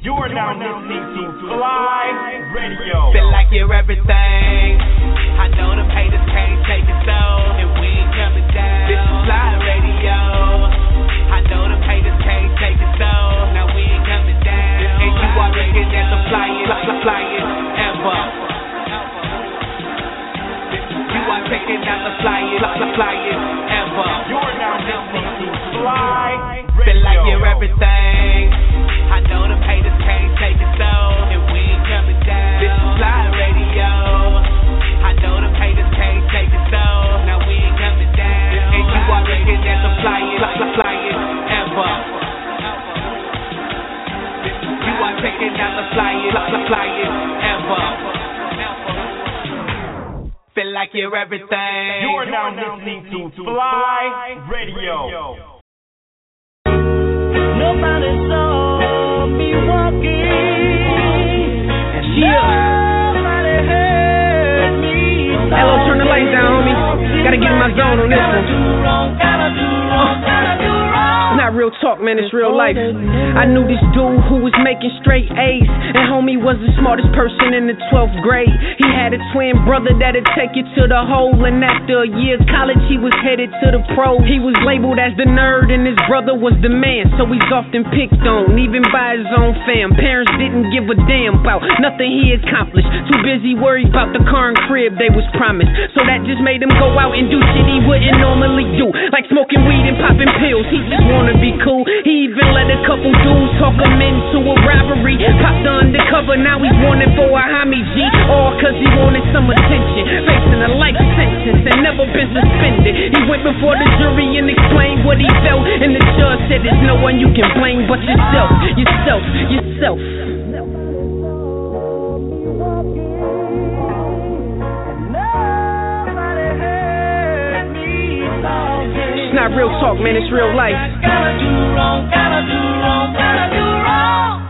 You are now listening to FLYE Radio. Feel like you're everything. I know them haters can't take it so, and we ain't coming down. This is FLYE Radio. I know them haters can't take it so, now we ain't coming down. And you are looking at the flyest, flyest ever. You are checking out the flyest, flyest ever. You are now listening to FLYE Radio. Feel like you're everything. I know them haters looking at the flyest, flyest ever. You are checking out the flyest, flyest ever. Feel like you're everything. You are now listening to FLYE Radio. Nobody saw me walking. And Yeah. Uh, nobody heard me. Hello, turn the lights down, homie. Gotta get in my zone on this one. Do not real talk, man. It's real life. I knew this dude who was making straight A's, and homie was the smartest person in the 12th grade. He had a twin brother that'd take you to the hole, and after a year of college, he was headed to the pros. He was labeled as the nerd, and his brother was the man, so he's often picked on, even by his own fam. Parents didn't give a damn about nothing he accomplished. Too busy worried about the car and crib they was promised. So that just made him go out and do shit he wouldn't normally do, like smoking weed and popping pills. He just wanna be cool. He even let a couple dudes talk him into a robbery. Popped undercover, now he's wanted for a homie G. All cause he wanted some attention. Facing a life sentence and never been suspended. He went before the jury and explained what he felt. And the judge said there's no one you can blame but yourself, yourself, yourself. It's not real talk, man. It's real life. Gotta do wrong, gotta do wrong, gotta do wrong.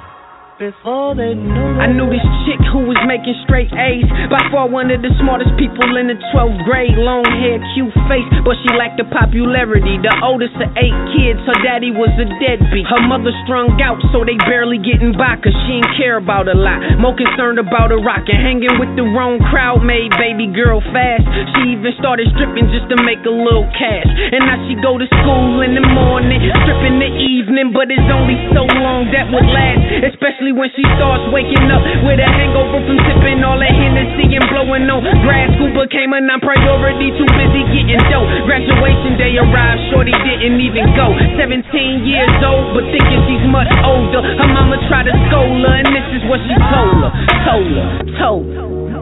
Before they knew I knew this chick who was making straight A's. By far one of the smartest people in the 12th grade. Long hair, cute face, but she lacked the popularity. The oldest of eight kids, her daddy was a deadbeat. Her mother strung out, so they barely getting by, cause she didn't care about a lot. More concerned about a rock and hanging with the wrong crowd made baby girl fast. She even started stripping just to make a little cash. And now she go to school in the morning, strip in the evening, but it's only so long that would last. Especially when she starts waking up with a hangover from sipping all that Hennessy and blowing on. Grad school became a non-priority, too busy getting dough. Graduation day arrived, shorty didn't even go. 17 years old, but thinking she's much older. Her mama tried to scold her, and this is what she told her, told her, told her.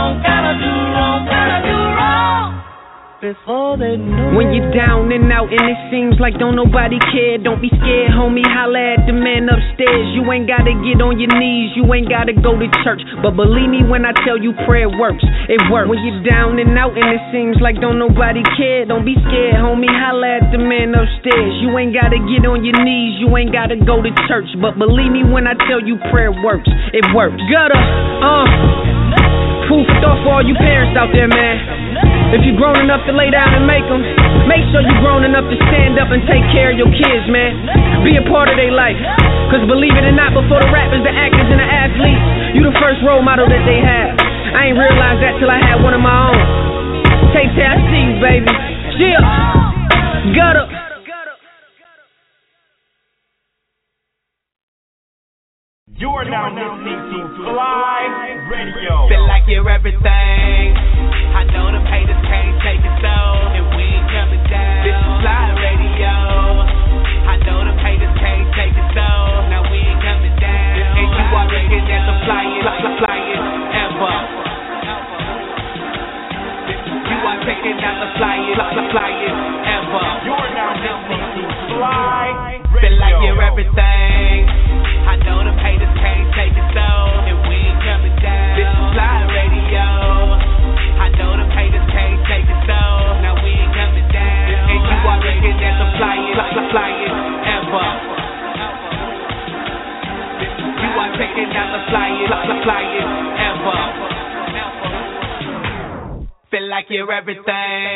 Wrong, gotta do wrong, gotta do wrong. Before they knew When you're down and out and it seems like don't nobody care, don't be scared, homie. Holla at the man upstairs. You ain't gotta get on your knees, you ain't gotta go to church. But believe me when I tell you prayer works, it works. When you're down and out and it seems like don't nobody care, don't be scared, homie. Holla at the man upstairs. You ain't gotta get on your knees, you ain't gotta go to church. But believe me when I tell you prayer works, it works. Gutter, uh. For thought for all you parents out there, man. If you're grown enough to lay down and make them, make sure you're grown enough to stand up and take care of your kids, man. Be a part of their life. Cause believe it or not, before the rappers, the actors, and the athletes, you the first role model that they have. I ain't realized that till I had one of my own. Tay Tay, I see you, baby. Chill. Gutter. You are now listening to FLYE Radio. Feel like you're everything. I know them haters can't take it so, and we ain't coming down. This is FLYE Radio. I know them haters can't take it so, now we ain't coming down. And you are looking at the flyest, flyest ever. You are checking out the flyest, flyest ever. You are now listening to FLYE Radio. Feel like you're everything. I know them haters can't take it so, and we ain't coming down. This is FLYE Radio. I know them haters can't take it so, now we ain't coming down. And you are looking at the flyest, flyest ever. You are checking out the flyest, flyest ever. I hear everything.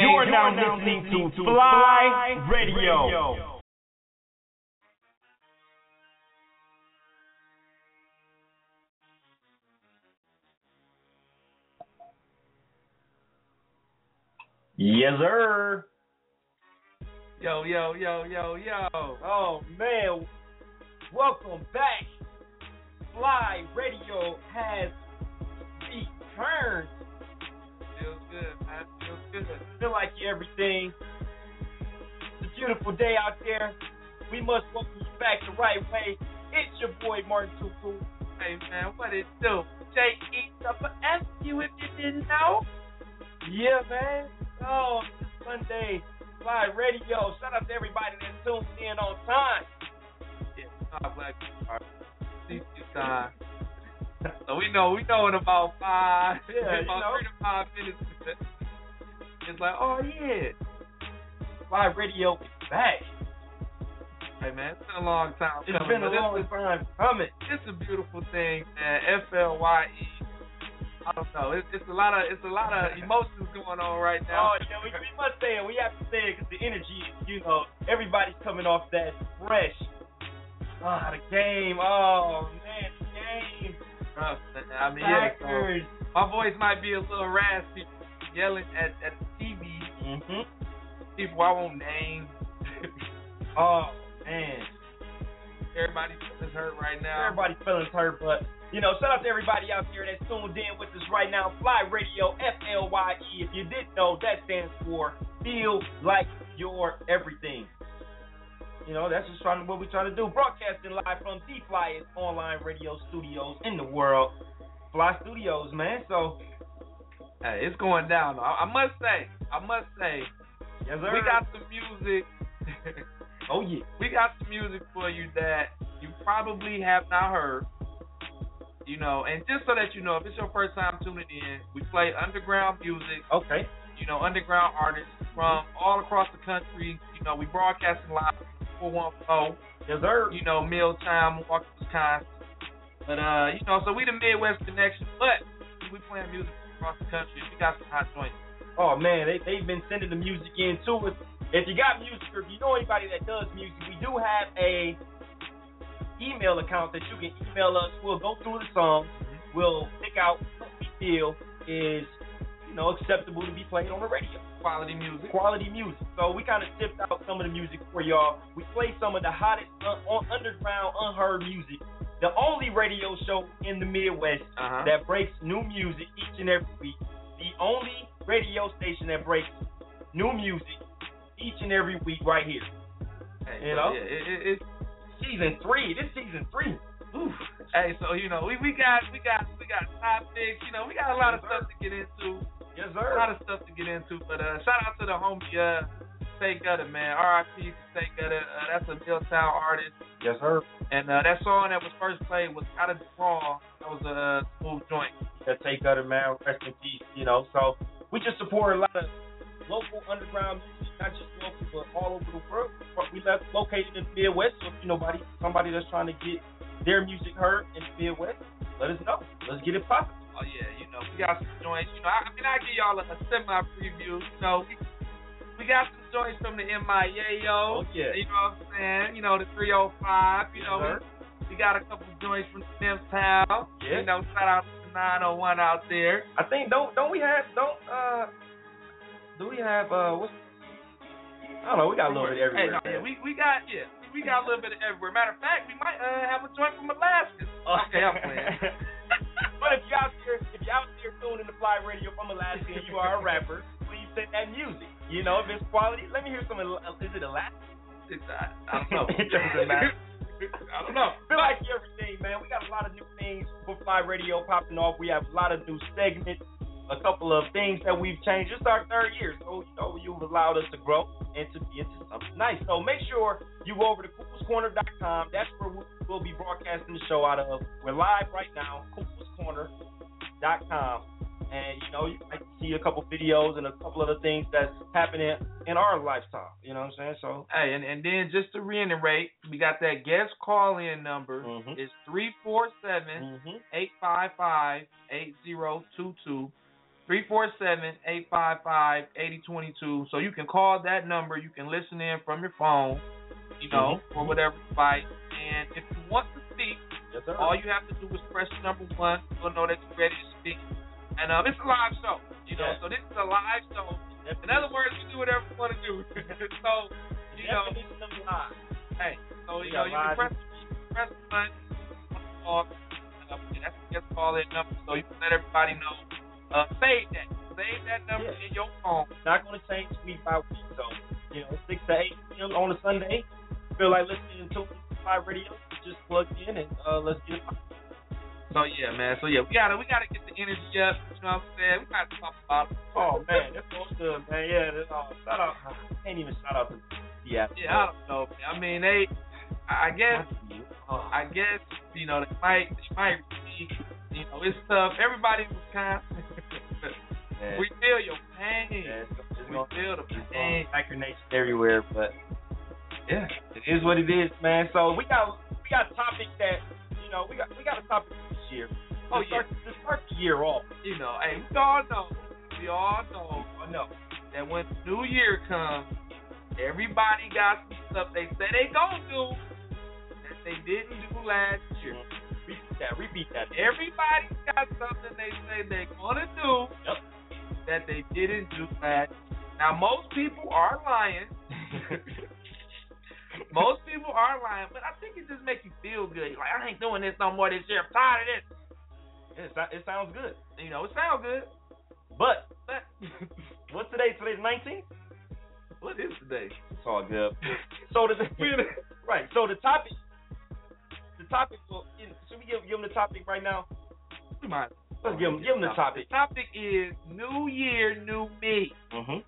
You are now listening to FLYE Radio. Yes, sir. Yo, yo, yo, yo, yo. Oh man, welcome back. FLYE Radio has returned. Feels good. Feels good. Feel like you. everything. It's a beautiful day out there. We must welcome you back the right way. It's your boy Martin Tupu. Hey, man, what it do? J double F you if you didn't know. Yeah, man. Oh, it's Sunday. FLYE Radio. Shout out to everybody that tuned in on time. Yeah, black people. Time. So we know, we know in about five, Yeah, about know. three to five minutes. It's like, oh yeah. FLYE Radio is back. Hey man, it's been a long time. It's coming, been a long time coming. It's a beautiful thing, man. F L Y E. I don't know. It's, it's a lot of it's a lot of emotions going on right now. Oh, yeah, we, we must say it. We have to say it because the energy, you know, everybody's coming off that fresh. Ah, the game. Oh, man, the game. Rough. I mean, yeah. So my voice might be a little raspy, yelling at at the TV. Mm-hmm. People I won't name. Oh, man. Everybody's feeling hurt right now. Everybody's feeling hurt, but, you know, shout out to everybody out there that's tuned in with us right now. FLYE Radio, F-L-Y-E. If you didn't know, that stands for Feel Like Your Everything. You know, that's just trying to, what we're trying to do. Broadcasting live from the flyest online radio studios in the world. Fly Studios, man. So, Hey, it's going down. I, I must say, I must say, yes, sir. we got some music. oh, yeah. we got some music for you that you probably have not heard. You know, and just so that you know, if it's your first time tuning in, we play underground music. Okay. You know, underground artists from all across the country. You know, we broadcasting live four one four. Yes, sir. You know, Milltown, Milwaukee, Wisconsin. But uh, you know, so we the Midwest connection, but we playing music across the country. We got some hot joints. Oh man, they they've been sending the music in to us. If you got music or if you know anybody that does music, we do have a email account that you can email us. We'll go through the songs. We'll pick out what we feel is, you know, acceptable to be played on the radio. Quality music. Quality music. So we kind of tipped out some of the music for y'all. We play some of the hottest un- un- underground, unheard music. The only radio show in the Midwest Uh-huh. that breaks new music each and every week. The only radio station that breaks new music each and every week right here. Hey, You know? yeah, it, it, it's Season three. This season three. Oof. Hey, so you know, we, we got we got we got topics, you know, we got a lot of stuff to get into. Yes, sir. A lot of stuff to get into. But uh shout out to the homie uh Tay Gutter, man. R.I.P. to Tay Gutter. Uh, that's a Milltown artist. Yes, sir. And uh, that song that was first played was Out of the Wrong. That was a uh, smooth joint. That Tay Gutter man, rest in peace. You know, so we just support a lot of local underground music, not just local, but all over the world. We left located in the Midwest, so if you know somebody, that's trying to get their music heard in the Midwest, let us know. Let's get it popping. Oh yeah, you know, we got some joints. You know, I, I mean, I give y'all a, a semi preview. You know, we, we got some joints from the MIA, yo. Oh, yeah. You know what I'm saying? You know, the 305. You know, Yes, we, we got a couple joints from Town. Yeah. You know, shout out to 901 out there. I think don't don't we have don't uh do we have uh what's I don't know, we got a little bit Hey, everywhere. no, yeah, we we got yeah, we got a little bit of everywhere. Matter of fact, we might uh, have a joint from Alaska. Okay, I'm playing. but if you out there if you out there tuning the fly radio from Alaska and you are a rapper, please send that music. You know, if it's quality, let me hear some Al- is it Alaska? It's, I, I don't know. It doesn't matter. I don't know. Feel like everything, man. We got a lot of new things for FLYE Radio popping off. We have a lot of new segments, a couple of things that we've changed. It's our third year, so you know you've allowed us to grow and to be into something nice. So make sure you go over to coolscorner.com. That's where we'll be broadcasting the show out of. We're live right now, coolscorner.com. And you know, you might see a couple videos and a couple other things that's happening in our lifestyle. You know what I'm saying? So hey, and, and then just to reiterate, we got that guest call in number. Mm-hmm. 347 mm-hmm. 855 8022. 347-855-8022. So you can call that number. You can listen in from your phone, you know, Mm-hmm. or whatever device. And if you want to speak, Yes, all you have to do is press number one. You'll know that you're ready to speak. And um, it's a live show, you know. Yeah. So this is a live show. In other words, we do whatever we want to do. so, you know, of live. hey, so you know, you can press, press the button. Call, uh, that's call that number, so you can let everybody know. Uh, save that. Save that number Yeah. in your phone. Not going to change week by week. So, you know, 6 to 8 p.m. on a Sunday. Feel like listening to FLYE Radio. Just plug in and uh, let's get it. So yeah, man. So yeah, we gotta we gotta get the energy up. You know what I'm saying? We gotta talk about it. Oh, man. That's so good, man. Yeah, that's, uh, shout out. I can't even shout out to yeah. Yeah, I don't know. Man. I mean, they. I guess. I guess you know they might they might be, you know it's tough. Everybody Wisconsin, man. we feel your pain. Yeah, it's, it's We feel the pain. gonna Packer Nation everywhere, but yeah, it is what it is, man. So we got we got a topic that you know we got we got a topic this year. Oh, to start, to start the year off. You know, hey, we all know, we all know I know. that when the New Year comes, everybody got some stuff they say they gonna do that they didn't do last year. That. Repeat that. Everybody's got something they say they're gonna do Yep. that they didn't do last. Now most people are lying. most people are lying, but I think it just makes you feel good. You're like I ain't doing this no more this year. I'm tired of this. It, it sounds good. You know, it sounds good, But but what's today? Today's 19th. what is today? It's all good. So the right. So the topic. The topic. Well, you know, should we give give them the topic right now? Let's give them give them the topic. The topic is New Year, New Me. Mm-hmm.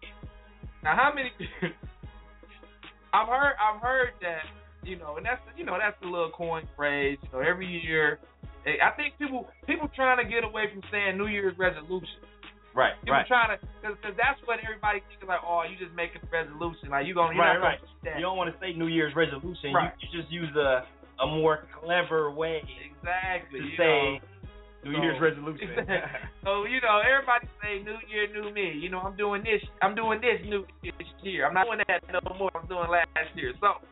Now, how many? I've heard, I've heard that, you know, and that's, you know, that's the little coin phrase. You know, every year, I think people, people trying to get away from saying New Year's resolution. Right. People Right. trying to, because that's what everybody thinks like, oh, you just making a resolution, like you gonna, you're Right, right. gonna. You don't want to say New Year's resolution. Right. You, you just use a a more clever way exactly. to you say know. New So- Year's resolution. so you know, everybody say New Year, New Me. You know, I'm doing this. I'm doing this New this year. I'm not doing that no more. I'm doing last year. So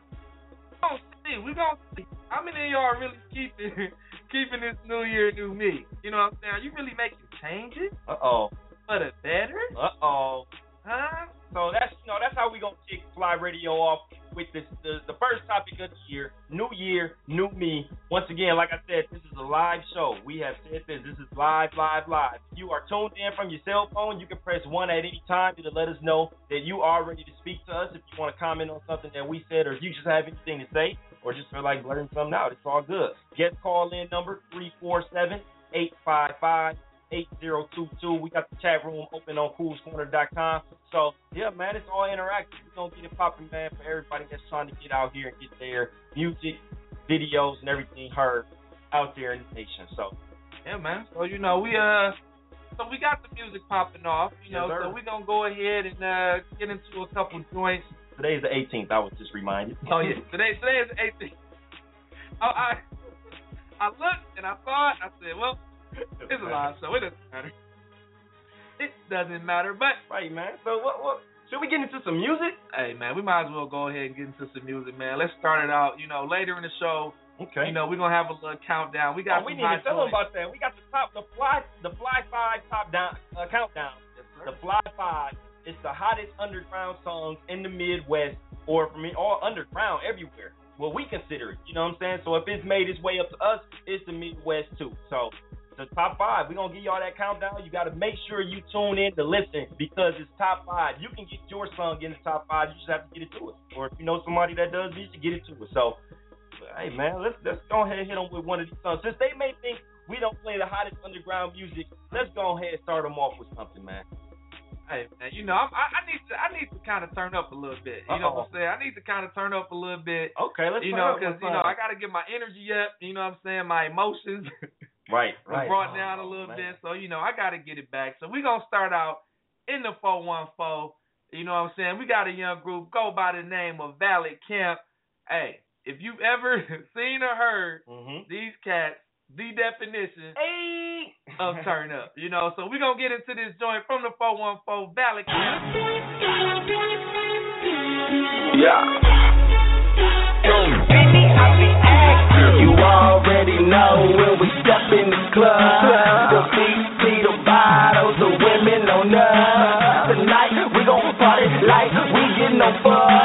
we're gonna see. We're gonna see how many of y'all are really keeping keeping this New Year, New Me. You know what I'm saying? Are you really making changes uh oh. for the better? Uh oh. Huh? So that's you know that's how we gonna kick FLYE Radio off with this the, the first topic of the year, New Year, New Me. Once again, like I said, this is a live show. We have said this. This is live, live, live. If you are tuned in from your cell phone, you can press one at any time to let us know that you are ready to speak to us. If you want to comment on something that we said, or if you just have anything to say, or just feel like blurting something out, it's all good. Get call in number three four seven eight five five. 8022. We got the chat room open on coolscorner.com. So, yeah, man, it's all interactive. We're going to get it popping, man, for everybody that's trying to get out here and get their music, videos, and everything heard out there in the nation. So, Yeah, man. So you know, we uh, so we got the music popping off. You know, sir. so we're gonna go ahead and uh get into a couple joints. today's the 18th. I was just reminded. Oh yeah, today today is the 18th. Oh, I I looked and I thought I said, well, it's a live show. It doesn't matter. It doesn't matter. But Right, man. So, what, what, should we get into some music? hey, man, we might as well go ahead and get into some music, man. Let's start it out. You know, later in the show, Okay. you know, we're gonna have a little countdown. We got oh, we need to tell them about that. We got the top, the fly, the fly five top down uh, countdown. Yes, sir. The Fly Five is the hottest underground songs in the Midwest, or for me, all underground everywhere. Well, we consider it. You know what I'm saying? So if it's made its way up to us, it's the Midwest too. So the top five, we're gonna give y'all that countdown. You gotta make sure you tune in to listen because it's top five. You can get your song in the top five. You just have to get it to us. Or if you know somebody that does, you should get it to us. So hey man, let's let's go ahead and hit them with one of these songs. Since they may think we don't play the hottest underground music, let's go ahead and start them off with something, man. Hey man, you know I'm, I, I need to I need to kind of turn up a little bit. You know what I'm saying? I need to kind of turn up a little bit. Okay, let's you know, because you know. I got to get my energy up. You know what I'm saying? My emotions Right, right. brought oh, down a oh, little man. bit, so you know I got to get it back. So we're gonna start out in the 414. You know what I'm saying? We got a young group go by the name of Valid Camp. Hey, if you've ever seen or heard mm-hmm. these cats, the definition hey. of turn up. You know, so we're gonna get into this joint from the 414 Valid Camp. Yeah. Baby, already know when we step in the club. The beats, see the bottles, the women on us. Tonight we gon' party like we get no fun.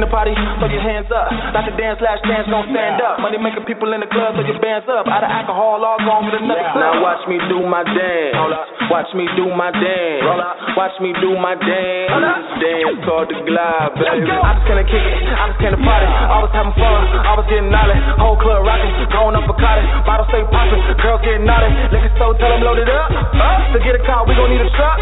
in the party, put your hands up. Not to dance, last dance, don't stand up. Money making people in the club, so your bands up. Out of alcohol, all gone with the yeah. Now watch me do my dance. Watch me do my dance. Watch me do my dance. Dance called the glide, baby. I just gonna kick it, I just gonna party. Always having fun, was getting naughty. Whole club rocking, going up a cottage. Bottle stay popping, girls getting naughty. Liquor so tell I'm loaded up. Uh, to get a car, we gon' need a truck.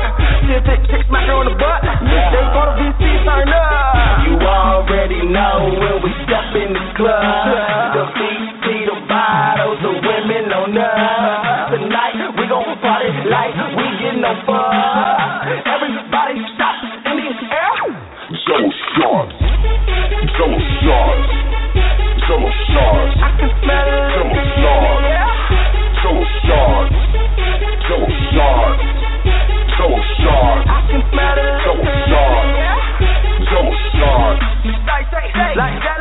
She'll take chick smack her on the butt. Yeah. They call the VC, turn up. You all already know when we step in the club. The feet, see the bottles, the women on us. Tonight we gon' party like we get no fuck. Everybody stop in the air. Double shots, double shots, double shots. I can smell it. Like that.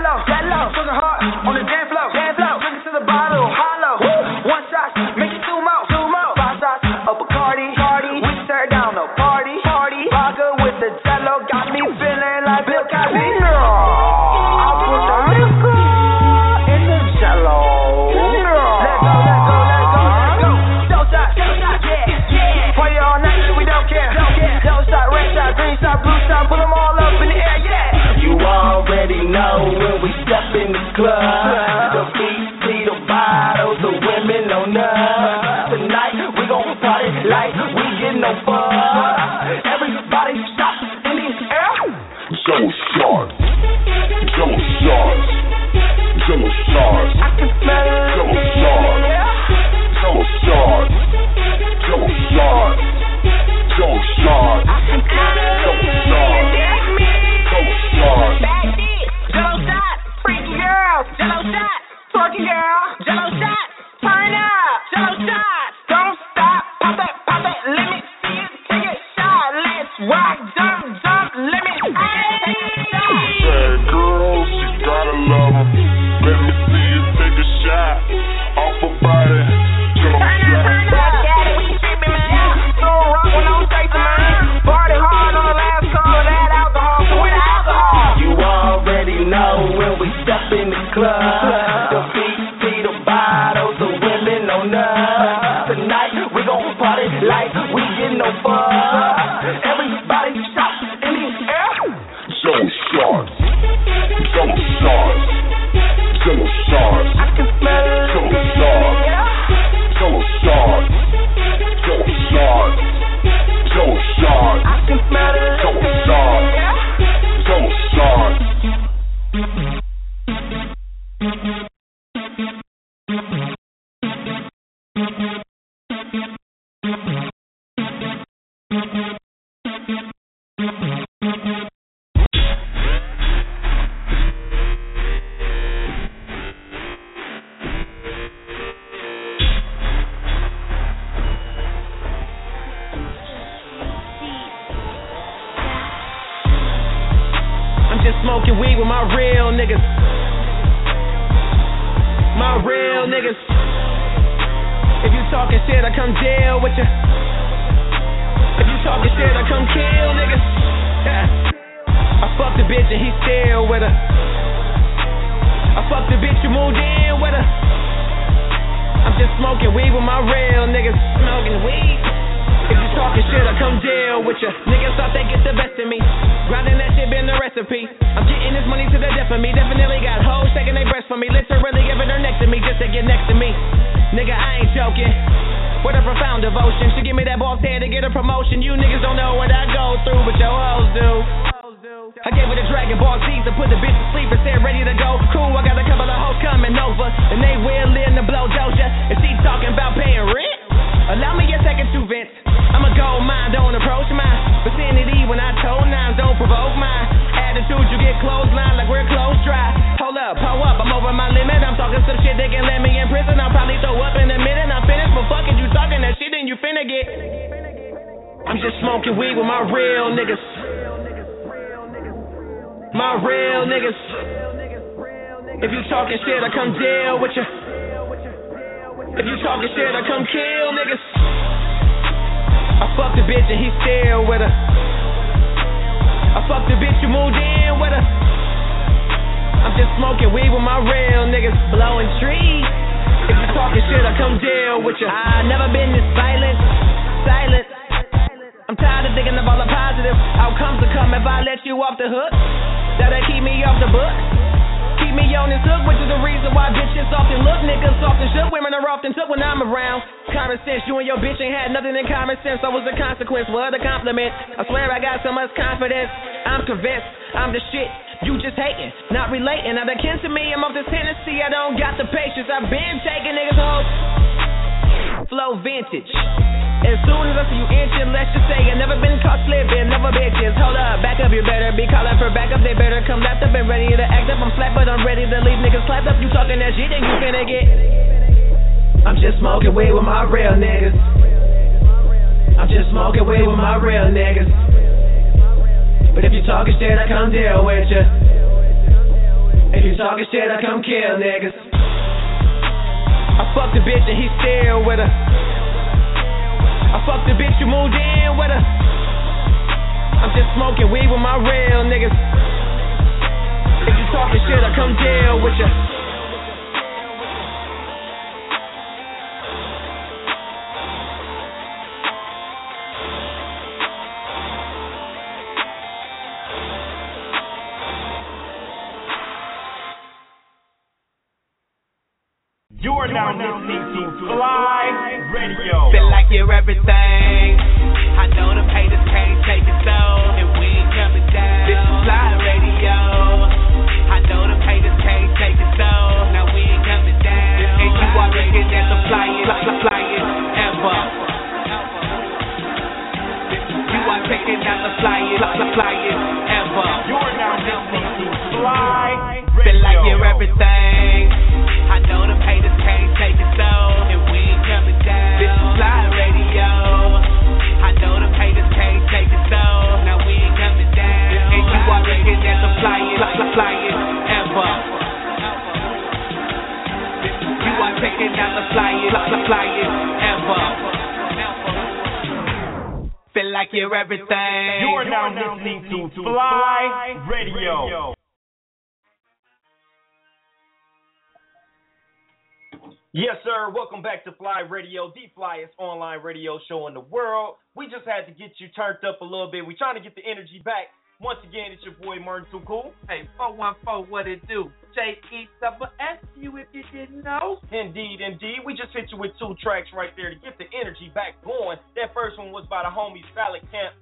Yes, sir. Welcome back to FLYE Radio, the flyest online radio show in the world. We just had to get you turned up a little bit. We're trying to get the energy back. Once again, it's your boy Martin Too Cool. Hey, 414, what it do? J E double S U if you didn't know. Indeed, indeed. We just hit you with two tracks right there to get the energy back going. That first one was by the homies Valid Camp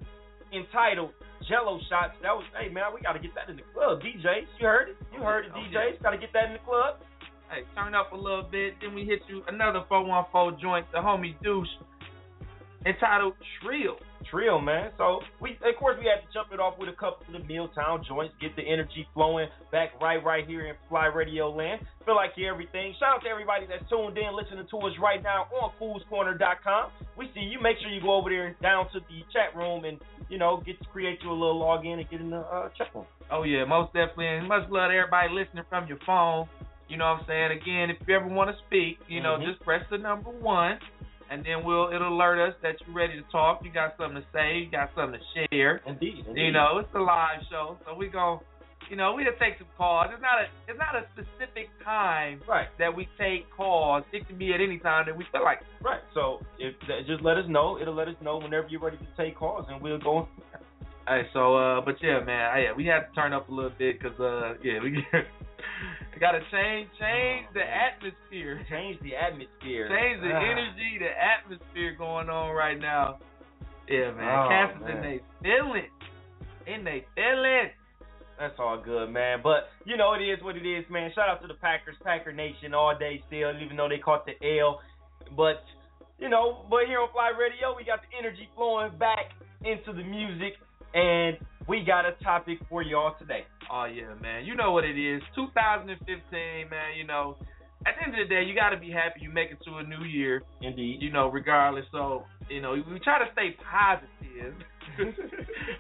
entitled Jello Shots. That was, hey man, we got to get that in the club. DJs, you heard it? You heard it, DJs. Got to get that in the club. Hey, turn up a little bit. Then we hit you another 414 joint, the homie Deuce, entitled Trill. Trill, man. So we, of course, we had to jump it off with a couple of the Milltown joints, get the energy flowing back right, right here in FLYE Radio Land. Feel like you everything. Shout out to everybody that's tuned in, listening to us right now on CoolsCorner.com. We see you. Make sure you go over there and down to the chat room and you know get to create you a little login and get in the uh, chat room. Oh yeah, most definitely. And much love to everybody listening from your phone. You know what I'm saying? Again, if you ever want to speak, you know, Mhm. just press the number one, and then we'll it'll alert us that you're ready to talk. You got something to say. You got something to share. Indeed, indeed. You know, it's a live show, so we go. You know, we'll take some calls. It's not a it's not a specific time right, that we take calls. It can be at any time that we feel like. right. So if just let us know. It'll let us know whenever you're ready to take calls, and we'll go. Hey, so uh, but yeah, man, yeah, we had to turn up a little bit because uh, yeah, we got to change change the atmosphere, Change the atmosphere. change the Ah. energy, the atmosphere going on right now. Yeah, man, Oh, Campus man. and they feeling, and they feeling. That's all good, man. But you know it is what it is, man. Shout out to the Packers, Packer Nation, all day still, even though they caught the L. But you know, but here on FLYE Radio, we got the energy flowing back into the music, and we got a topic for y'all today. Oh yeah, man. You know what it is. 2015, man. You know, at the end of the day, you got to be happy you make it to a new year. Indeed. You know, regardless. So you know, we try to stay positive.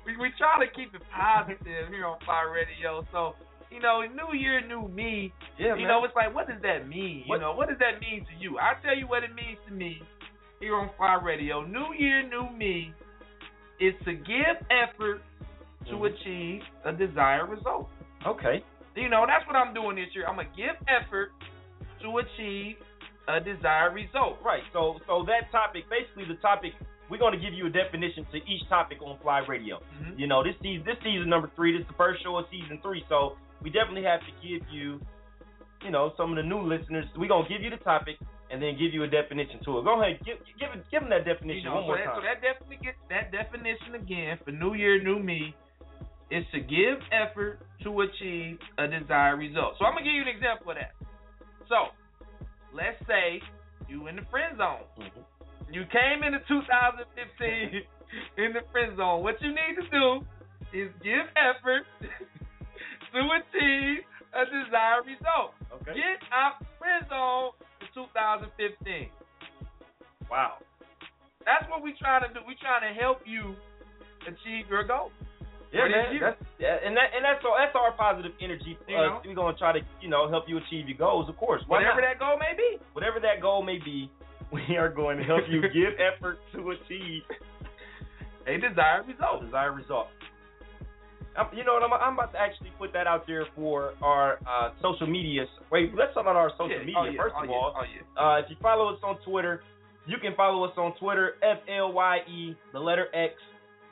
we we try to keep it positive here on FLYE Radio. So you know, new year, new me. Yeah, you man. know, it's like, what does that mean? What- You know, what does that mean to you? I'll tell you what it means to me here on FLYE Radio. New year, new me is to give effort to Mhm. achieve a desired result. okay. You know, that's what I'm doing this year. I'm gonna give effort to achieve a desired result. Right. So so that topic, basically the topic, we're gonna give you a definition to each topic on FLYE Radio. Mhm. You know, this season this season number three, this is the first show of season three, so we definitely have to give you, you know, some of the new listeners. We're gonna give you the topic and then give you a definition to it. Go ahead, give give it, give them that You definition know, one so more that, time. so that definitely gets that definition again for New Year, New Me is to give effort to achieve a desired result. So I'm gonna give you an example of that. So let's say you in the friend zone. Mhm. You came into 2015 in the friend zone. What you need to do is give effort to achieve a desired result. Okay. Get out the friend zone 2015. Wow. That's what we're trying to do. We're trying to help you achieve your goal. Yeah, man. That's yeah, and that and that's all. That's our positive energy. You know? we're gonna try to you know help you achieve your goals, of course. Why Whatever not? that goal may be. whatever that goal may be, we are going to help you give effort to achieve A desired a result. desired result. You know what? I'm, I'm about to actually put that out there for our uh, social media. Wait, let's talk about our social Yeah. media Oh, yeah. first oh, of yeah. all. Oh. Uh, if you follow us on Twitter, you can follow us on Twitter, F L Y E, the letter X,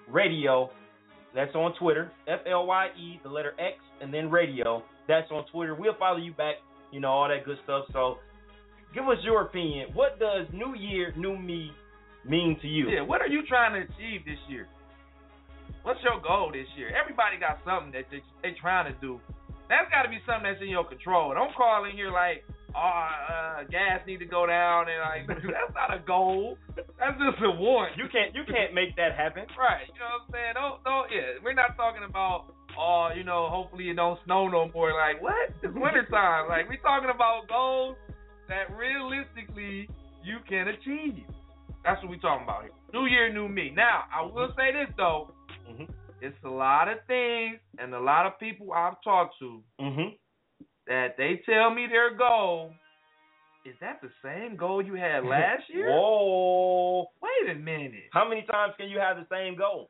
radio. That's on Twitter, F L Y E, the letter X, and then radio. That's on Twitter. We'll follow you back, you know, all that good stuff. So give us your opinion. What does New Year, New Me mean to you? Yeah. What are you trying to achieve this year? What's your goal this year? Everybody got something that they, they trying to do. That's got to be something that's in your control. Don't call in here like, oh, uh, gas need to go down, and like that's not a goal. That's just a want. You can't you can't make that happen. Right. You know what I'm saying? Don't don't yeah. We're not talking about oh, you know, hopefully it don't snow no more. Like what? It's wintertime. like we're talking about goals that realistically you can achieve. That's what we talking about here. New year, new me. Now, I will say this though. Mhm. It's a lot of things and a lot of people I've talked to Mhm. that they tell me their goal. Is that the same goal you had last year? Whoa. Wait a minute. How many times can you have the same goal?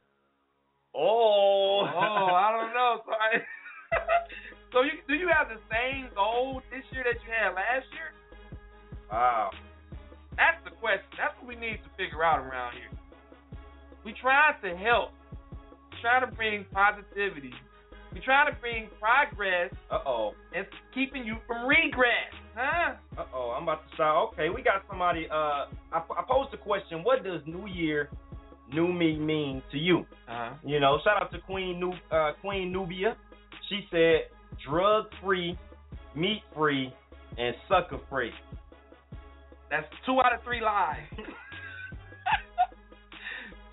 Oh. Oh, I don't know. So, I, so you do you have the same goal this year that you had last year? Wow. That's the question. That's what we need to figure out around here. We trying to help. We trying to bring positivity. We trying to bring progress Uh oh. and keeping you from regress, huh? Uh oh. I'm about to start. Okay, we got somebody. Uh, I, I posed a question. What does New Year, New Me mean to you? Uh-huh. You know, shout out to Queen Nu uh, Queen Nubia. She said drug free, meat free, and sucker free. That's two out of three lies.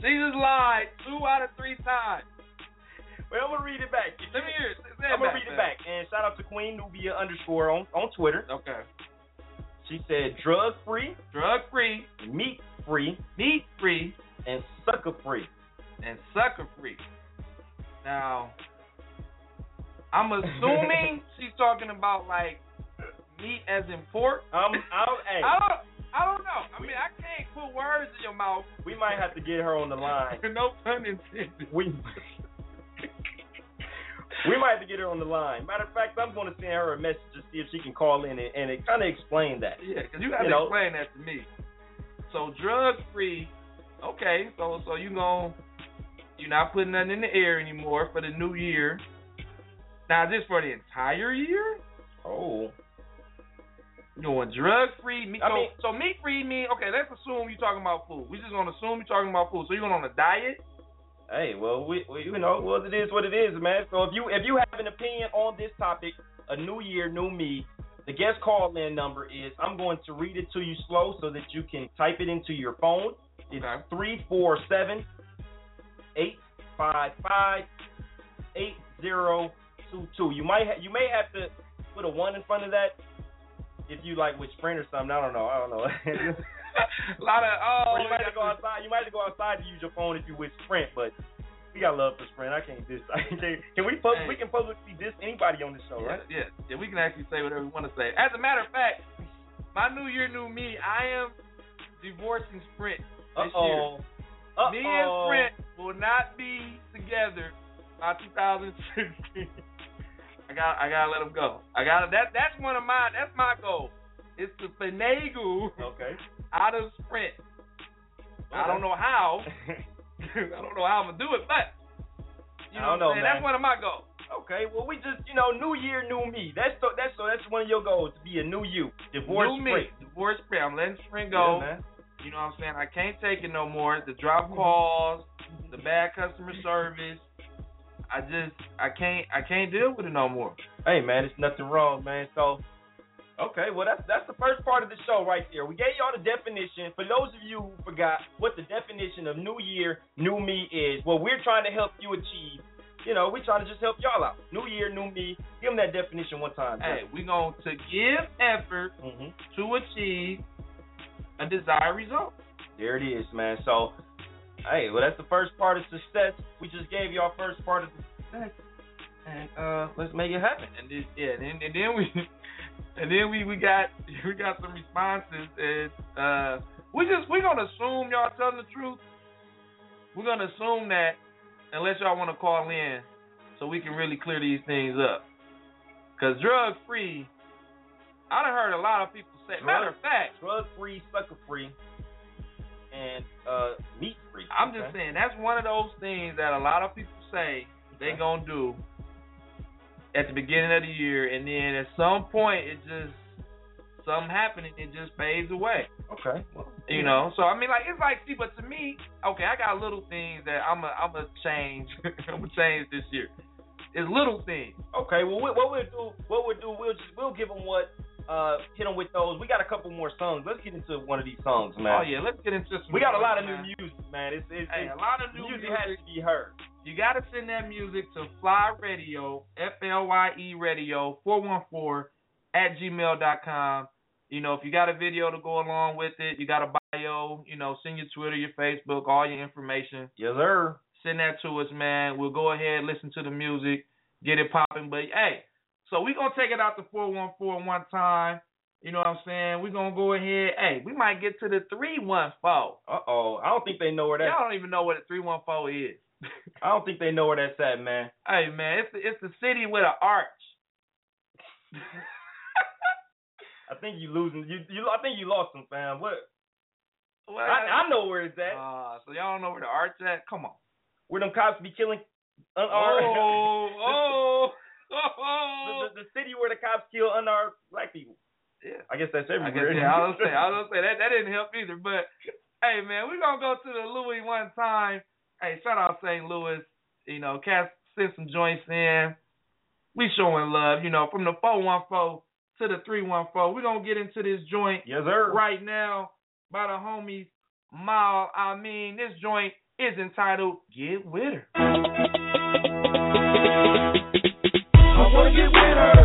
Jesus lied two out of three times. Well, I'm gonna read it back. Let me hear it. I'm gonna back, read it back. And shout out to Queen Nubia underscore on on Twitter. Okay. She said drug free, Drug free, meat free, meat free, and sucker free. and sucker free. Now, I'm assuming she's talking about like meat as in pork. Um, I'm, hey, I don't, I don't know. I mean, I can't put words in your mouth. we might have to get her on the line. no pun intended. We we might have to get her on the line. Matter of fact, I'm going to send her a message to see if she can call in and, and it kind of explain that. Yeah, because you You to know. explain that to me. So drug free. Okay, so so you going you're not putting nothing in the air anymore for the new year. Now is this for the entire year? Oh, You going drug free? Meat, I so, mean- so meat free mean okay? Let's assume you're talking about food. We just gonna assume you're talking about food. So you going on a diet? Hey, well, we, we you know, well, it is what it is, man. So if you if you have an opinion on this topic, a new year, new me, the guest call in number is I'm going to read it to you slow so that you can type it into your phone. It's three four seven eight five five eight zero two two. You might ha- you may have to put a one in front of that if you like with Sprint or something. I don't know. I don't know. a lot of oh, or you might have to go outside. You might have to go outside to use your phone if you with Sprint, but. We got love for Sprint. I can't diss. I can't, can we pub- Hey. we can publicly diss anybody on this show, right? Yeah, yeah, yeah, we can actually say whatever we want to say. As a matter of fact, my new year, new me, I am divorcing Sprint this Uh this oh. year. Uh Me and Sprint will not be together by 2016. I got, I gotta let them go. I got to that. That's one of my. That's my goal. It's to finagle Okay. out of Sprint. I don't know how. I don't know how I'm gonna do it, but you I don't know, know, what I'm saying? man. That's one of my goals. Okay, well we just you know new year, new me. That's so that's so that's one of your goals to be a new you, divorce New me, divorce free. I'm letting Sprint Yeah, go. man. You know what I'm saying? I can't take it no more. The drop Mm-hmm. calls, the bad customer service. I just I can't I can't deal with it no more. Hey man, it's nothing wrong, man. So okay, well that's that's the first part of the show right there. We gave y'all the definition. For those of you who forgot what the definition of new year, new me is, what we're trying to help you achieve. You know, we're trying to just help y'all out. New year, new me. Give them that definition one time. Hey, we going to give effort hmm to achieve a desired result. There it is, man. So, hey, well, that's the first part of success. We just gave y'all first part of success, and uh, let's make it happen. And then yeah, and, and then we and then we we got we got some responses and uh we just we're gonna assume y'all telling the truth. We're gonna assume that unless y'all wanna call in so we can really clear these things up. Cause drug free, I done heard a lot of people say matter of fact, Drug free, sucker free, and uh, meat free. I'm just saying that's one of those things that a lot of people say they Okay. gonna do at the beginning of the year, and then at some point it just something happening, it just fades away. Okay. Well, You know, so I mean, like it's like, see, but to me, okay, I got little things that I'm a, I'm gonna change, I'm gonna change this year. It's little things. Okay. Well, what, what we'll do, what we'll do, we'll just we'll give them what. Uh, hit them with those. We got a couple more songs. Let's get into one of these songs, man. Oh yeah, let's get into some. We got a lot of man. new music, man. It's, it's, Hey, it's a lot of new music music. has to be heard. You got to send that music to FLYE Radio, F L Y E Radio, 414 at gmail.com. You know, if you got a video to go along with it, you got a bio, you know, send your Twitter, your Facebook, all your information. Yes, sir. Send that to us, man. We'll go ahead, listen to the music, get it popping. But hey, so we're going to take it out to 414 one time. You know what I'm saying? We're going to go ahead. Hey, we might get to the 314. Uh oh. I don't think they know where that. Y'all don't even know what a 314 is. I don't think they know where that's at, man. Hey man, it's the, it's the city with an arch. I think you losing. You, you. I think you lost them, fam. What? What? I, I know where it's at. Uh, so y'all don't know where the arch at? Come on. where them cops be killing. Oh, Unarmed. oh, oh, the, oh. the, the city where the cops kill unarmed black people. Yeah. I guess that's I everywhere. guess yeah, I was gonna say, I was say that that didn't help either. But hey man, we're gonna go to the Louis one time. Hey, shout out St. Louis. You know, cats send some joints in. We showing love, you know, from the four one four to the three one four. We're gonna get into this joint yes, sir. right now by the homies Mal. I mean, this joint is entitled "Get With Her." Wanna get with her.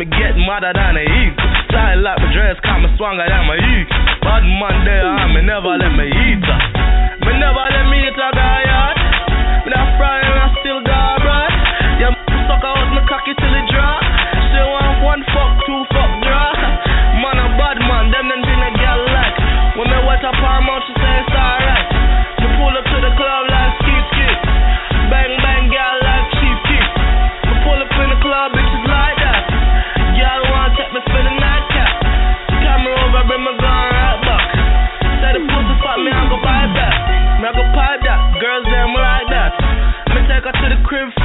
me get madder than a eagle. Style like my dress, come me stronger than my eagle. Bad man there, I me never let me eat her. Me never let me eat her, guy. Me not frying, I still got bright. Yeah, sucker out my cocky till got to the crib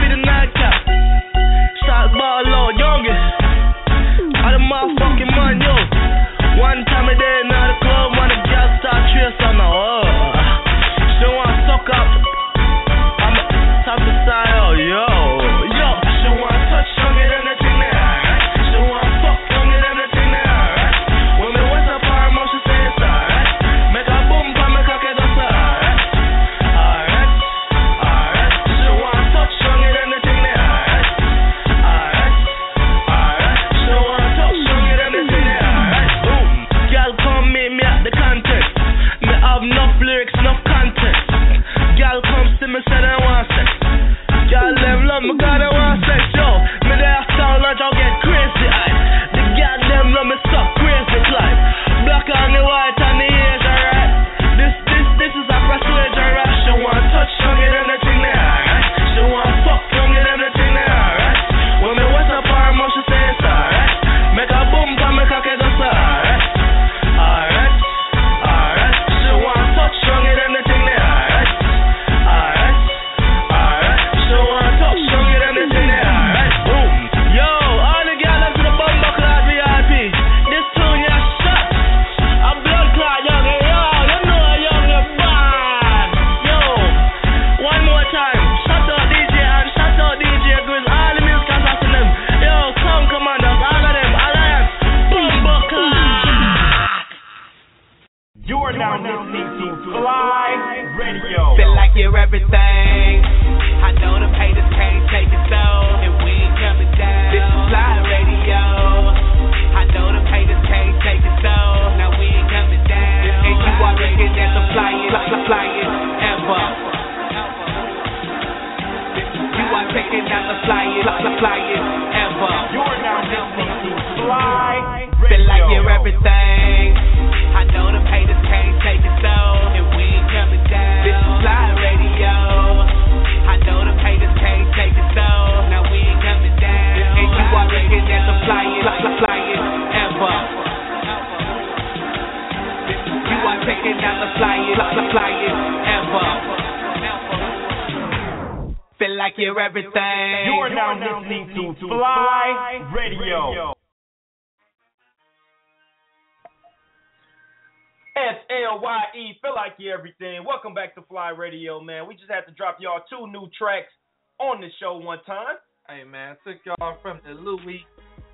two new tracks on the show one time. Hey man, took y'all from the Louis,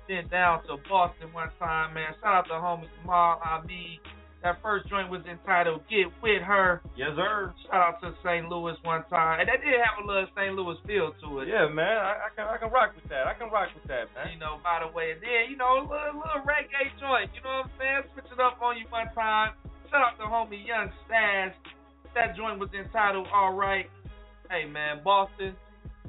then down to Boston one time, man. Shout out to homie Jamal Ali. That first joint was entitled Get With Her. Yes, sir. Shout out to St. Louis one time. And that did have a little St. Louis feel to it. Yeah, man. I, I can I can rock with that. I can rock with that, man. You know, by the way, and then, you know, a little, little reggae joint. You know what I'm saying? Switch it up on you one time. Shout out to homie Young Stash. That joint was entitled All Right. Hey, man, Boston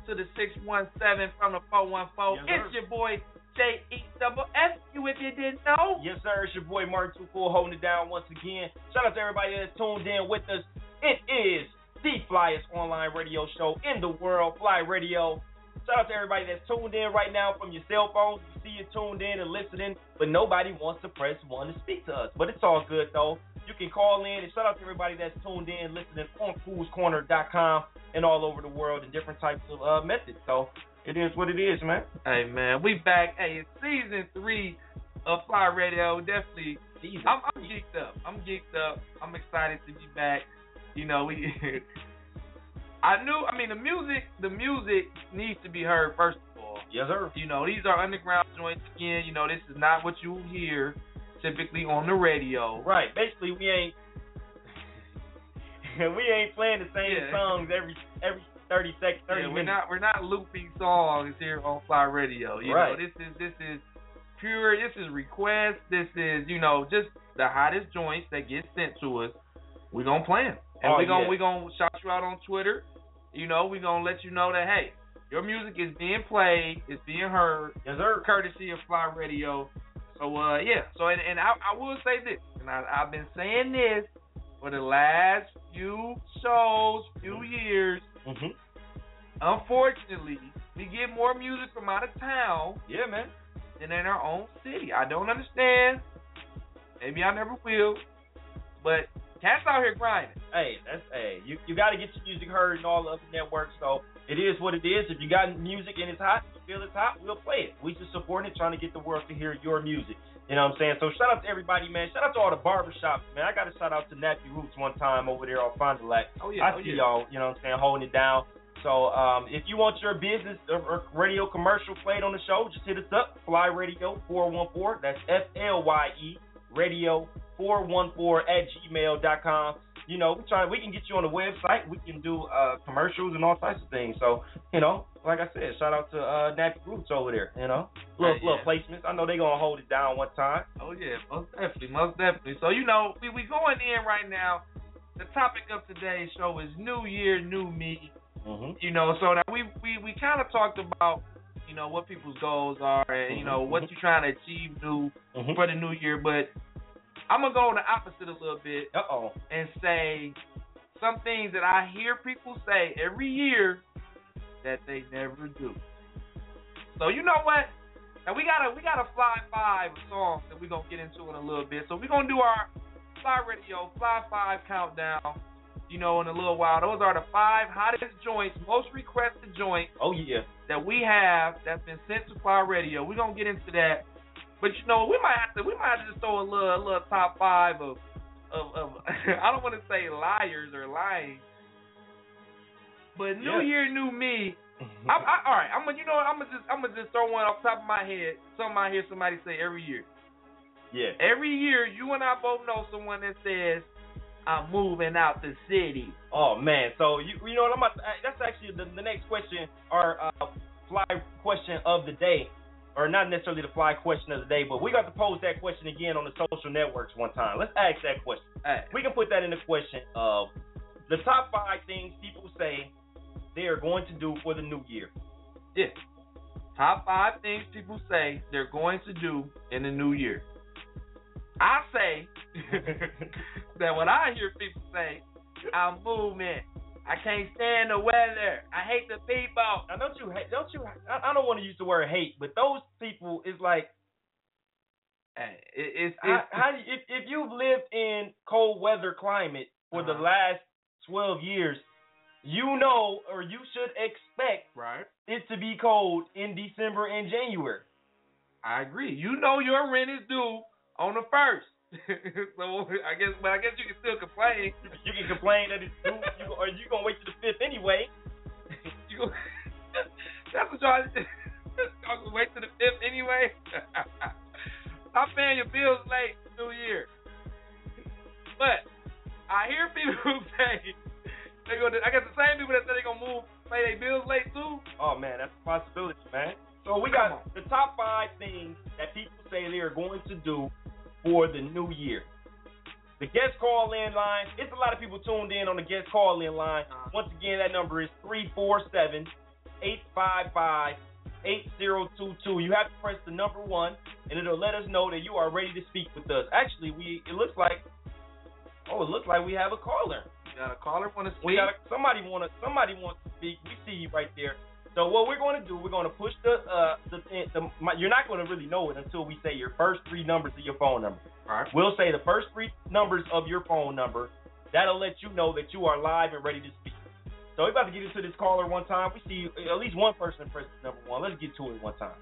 to the 617 from the 414. It's your boy, J E double F you if you didn't know. Yes, sir. It's your boy Martin Too Cool holding it down once again. Shout out to everybody that's tuned in with us. It is the flyest online radio show in the world, FLYE Radio. Shout out to everybody that's tuned in right now from your cell phones. You see you tuned in and listening, but nobody wants to press one to speak to us. But it's all good though. You can call in and shout out to everybody that's tuned in, listening on coolscorner.com and all over the world in different types of uh, methods. So it is what it is, man. Hey, man, we back. Hey, it's season three of FLYE Radio. Definitely I'm, I'm geeked up. I'm geeked up. I'm excited to be back. You know, we. I knew. I mean, the music. The music needs to be heard first of all. Yes, sir. You know, these are underground joints again. You know, this is not what you hear typically on the radio. Right. Basically, we ain't we ain't playing the same Yeah. songs every every thirty seconds, thirty Yeah, we're minutes. not we're not looping songs here on FLYE Radio. You Right. know, this is this is pure. This is request. This is you know just the hottest joints that get sent to us. We gonna play 'em. and Oh, we gonna yeah. we gonna shout you out on Twitter. You know, we gonna let you know that hey, your music is being played, it's being heard, Yes, sir. courtesy of FLYE Radio. So uh yeah, so and, and I, I will say this, and I, I've been saying this for the last few shows, few years. hmm Unfortunately, we get more music from out of town Yeah, man. than in our own city. I don't understand. Maybe I never will. But cats out here grinding. Hey, that's hey. You you got to get your music heard in all the other networks. So it is what it is. If you got music and it's hot, you feel it's hot, we'll play it. We just supporting it, trying to get the world to hear your music. You know what I'm saying? So shout out to everybody, man. Shout out to all the barbershops, man. I got to shout out to Nappy Roots one time over there on Fond du Lac. Oh yeah. I see y'all, you know what I'm saying, holding it down. So um, if you want your business or, or radio commercial played on the show, just hit us up. FLYE Radio 414. That's F L Y E Radio 414 at gmail.com. You know, we try we can get you on the website. We can do uh, commercials and all types of things. So, you know, like I said, shout out to uh, Nappy Roots over there. You know, little, Yeah, yeah. placements. I know they're gonna hold it down one time. Oh yeah, most definitely, most definitely. So you know, we we going in right now. The topic of today's show is New Year, New Me. Mm-hmm. You know, so now we we we kind of talked about you know what people's goals are and you know what you're trying to achieve new Mm-hmm. for the new year, but I'm gonna go on the opposite a little bit Uh oh. and say some things that I hear people say every year that they never do. So you know what? Now we gotta we gotta fly five songs that we're gonna get into in a little bit. So we're gonna do our FLYE Radio Fly Five countdown. You know, in a little while. Those are the five hottest joints, most requested joints Oh yeah. that we have that's been sent to FLYE Radio. We're gonna get into that. But you know, we might have to we might have to just throw a little a little top five of of, of I don't want to say liars or lying. But New Yeah. Year, New Me. I, I, all right, I'm gonna you know I'm gonna just I'm gonna just throw one off the top of my head. Something I hear somebody say every year. yeah. Every year, you and I both know someone that says, I'm moving out the city. Oh man, so you you know what I'm about to, that's actually the, the next question or uh, fly question of the day, or not necessarily the fly question of the day, but we got to pose that question again on the social networks one time. Let's ask that question. Hey, We can put that in the question of the top five things people say they are going to do for the new year. yeah. Top five things people say they're going to do in the new year. I say that when I hear people say, I'm moving, I can't stand the weather, I hate the people. Now don't you hate? Don't you? I, I don't want to use the word hate, but those people is like Hey, it, it's, how, it's, how you, if if you've lived in cold weather climate for the Uh-huh. last twelve years, you know or you should expect right. it to be cold in December and January. I agree. You know your rent is due on the first. so I guess, but I guess you can still complain. You can complain that it's due, you, or you gonna wait to the fifth anyway. You go, that's what y'all. y'all can wait to the fifth anyway. Stop paying your bills late New Year. But I hear people who say they go. I guess the same people that say they gonna move pay their bills late too. Oh man, that's a possibility, man. So we got the top five things that people say they are going to do for the new year. The guest call in line, it's a lot of people tuned in on the guest call in line. Uh-huh. Once again, that number is 347 855 8022. You have to press the number one, and it'll let us know that you are ready to speak with us. Actually, we it looks like, oh, it looks like we have a caller. You got a caller want to We got a, somebody want to somebody wants to speak. We see you right there. So what we're going to do, we're going to push the uh the, the my, you're not going to really know it until we say your first three numbers of your phone number. All right. We'll say the first three numbers of your phone number. That'll let you know that you are live and ready to speak. So we're about to get into this caller one time. We see at least one person press number one. Let's get to it one time.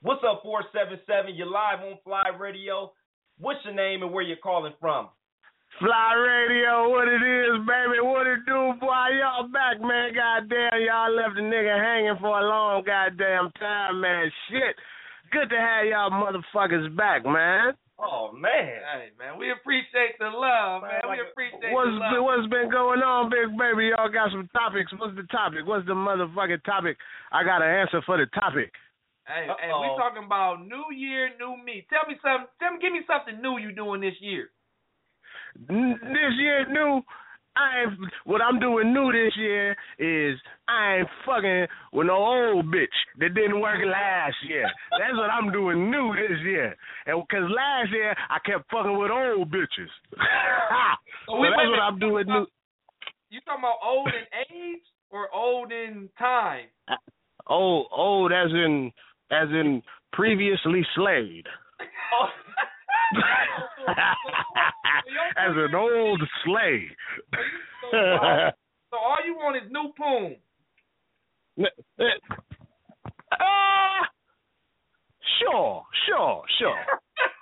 What's up, 477? You're live on FLYE Radio. What's your name and where you're calling from? FLYE Radio, what it is, baby, what it do, boy? Y'all back, man. Goddamn, y'all left a nigga hanging for a long goddamn time, man. Shit. Good to have y'all motherfuckers back, man. Oh man. Hey man, we appreciate the love, man. Man, like we appreciate What's the love. been, what's been going on, big baby? Y'all got some topics. What's the topic? What's the motherfucking topic? I got an answer for the topic. Hey, hey, Uh-oh. we talking about New Year, New Me. Tell me something. Tell me, give me something new you doing this year. This year, new. I ain't, what I'm doing new this year is I ain't fucking with no old bitch that didn't work last year. That's what I'm doing new this year. And because last year I kept fucking with old bitches. so that's what. I'm doing new. You talking about old in age or old in time? Uh, old, old as in as in previously slayed. As an old slave. So, so all you want is new poon. Uh, sure, sure, sure.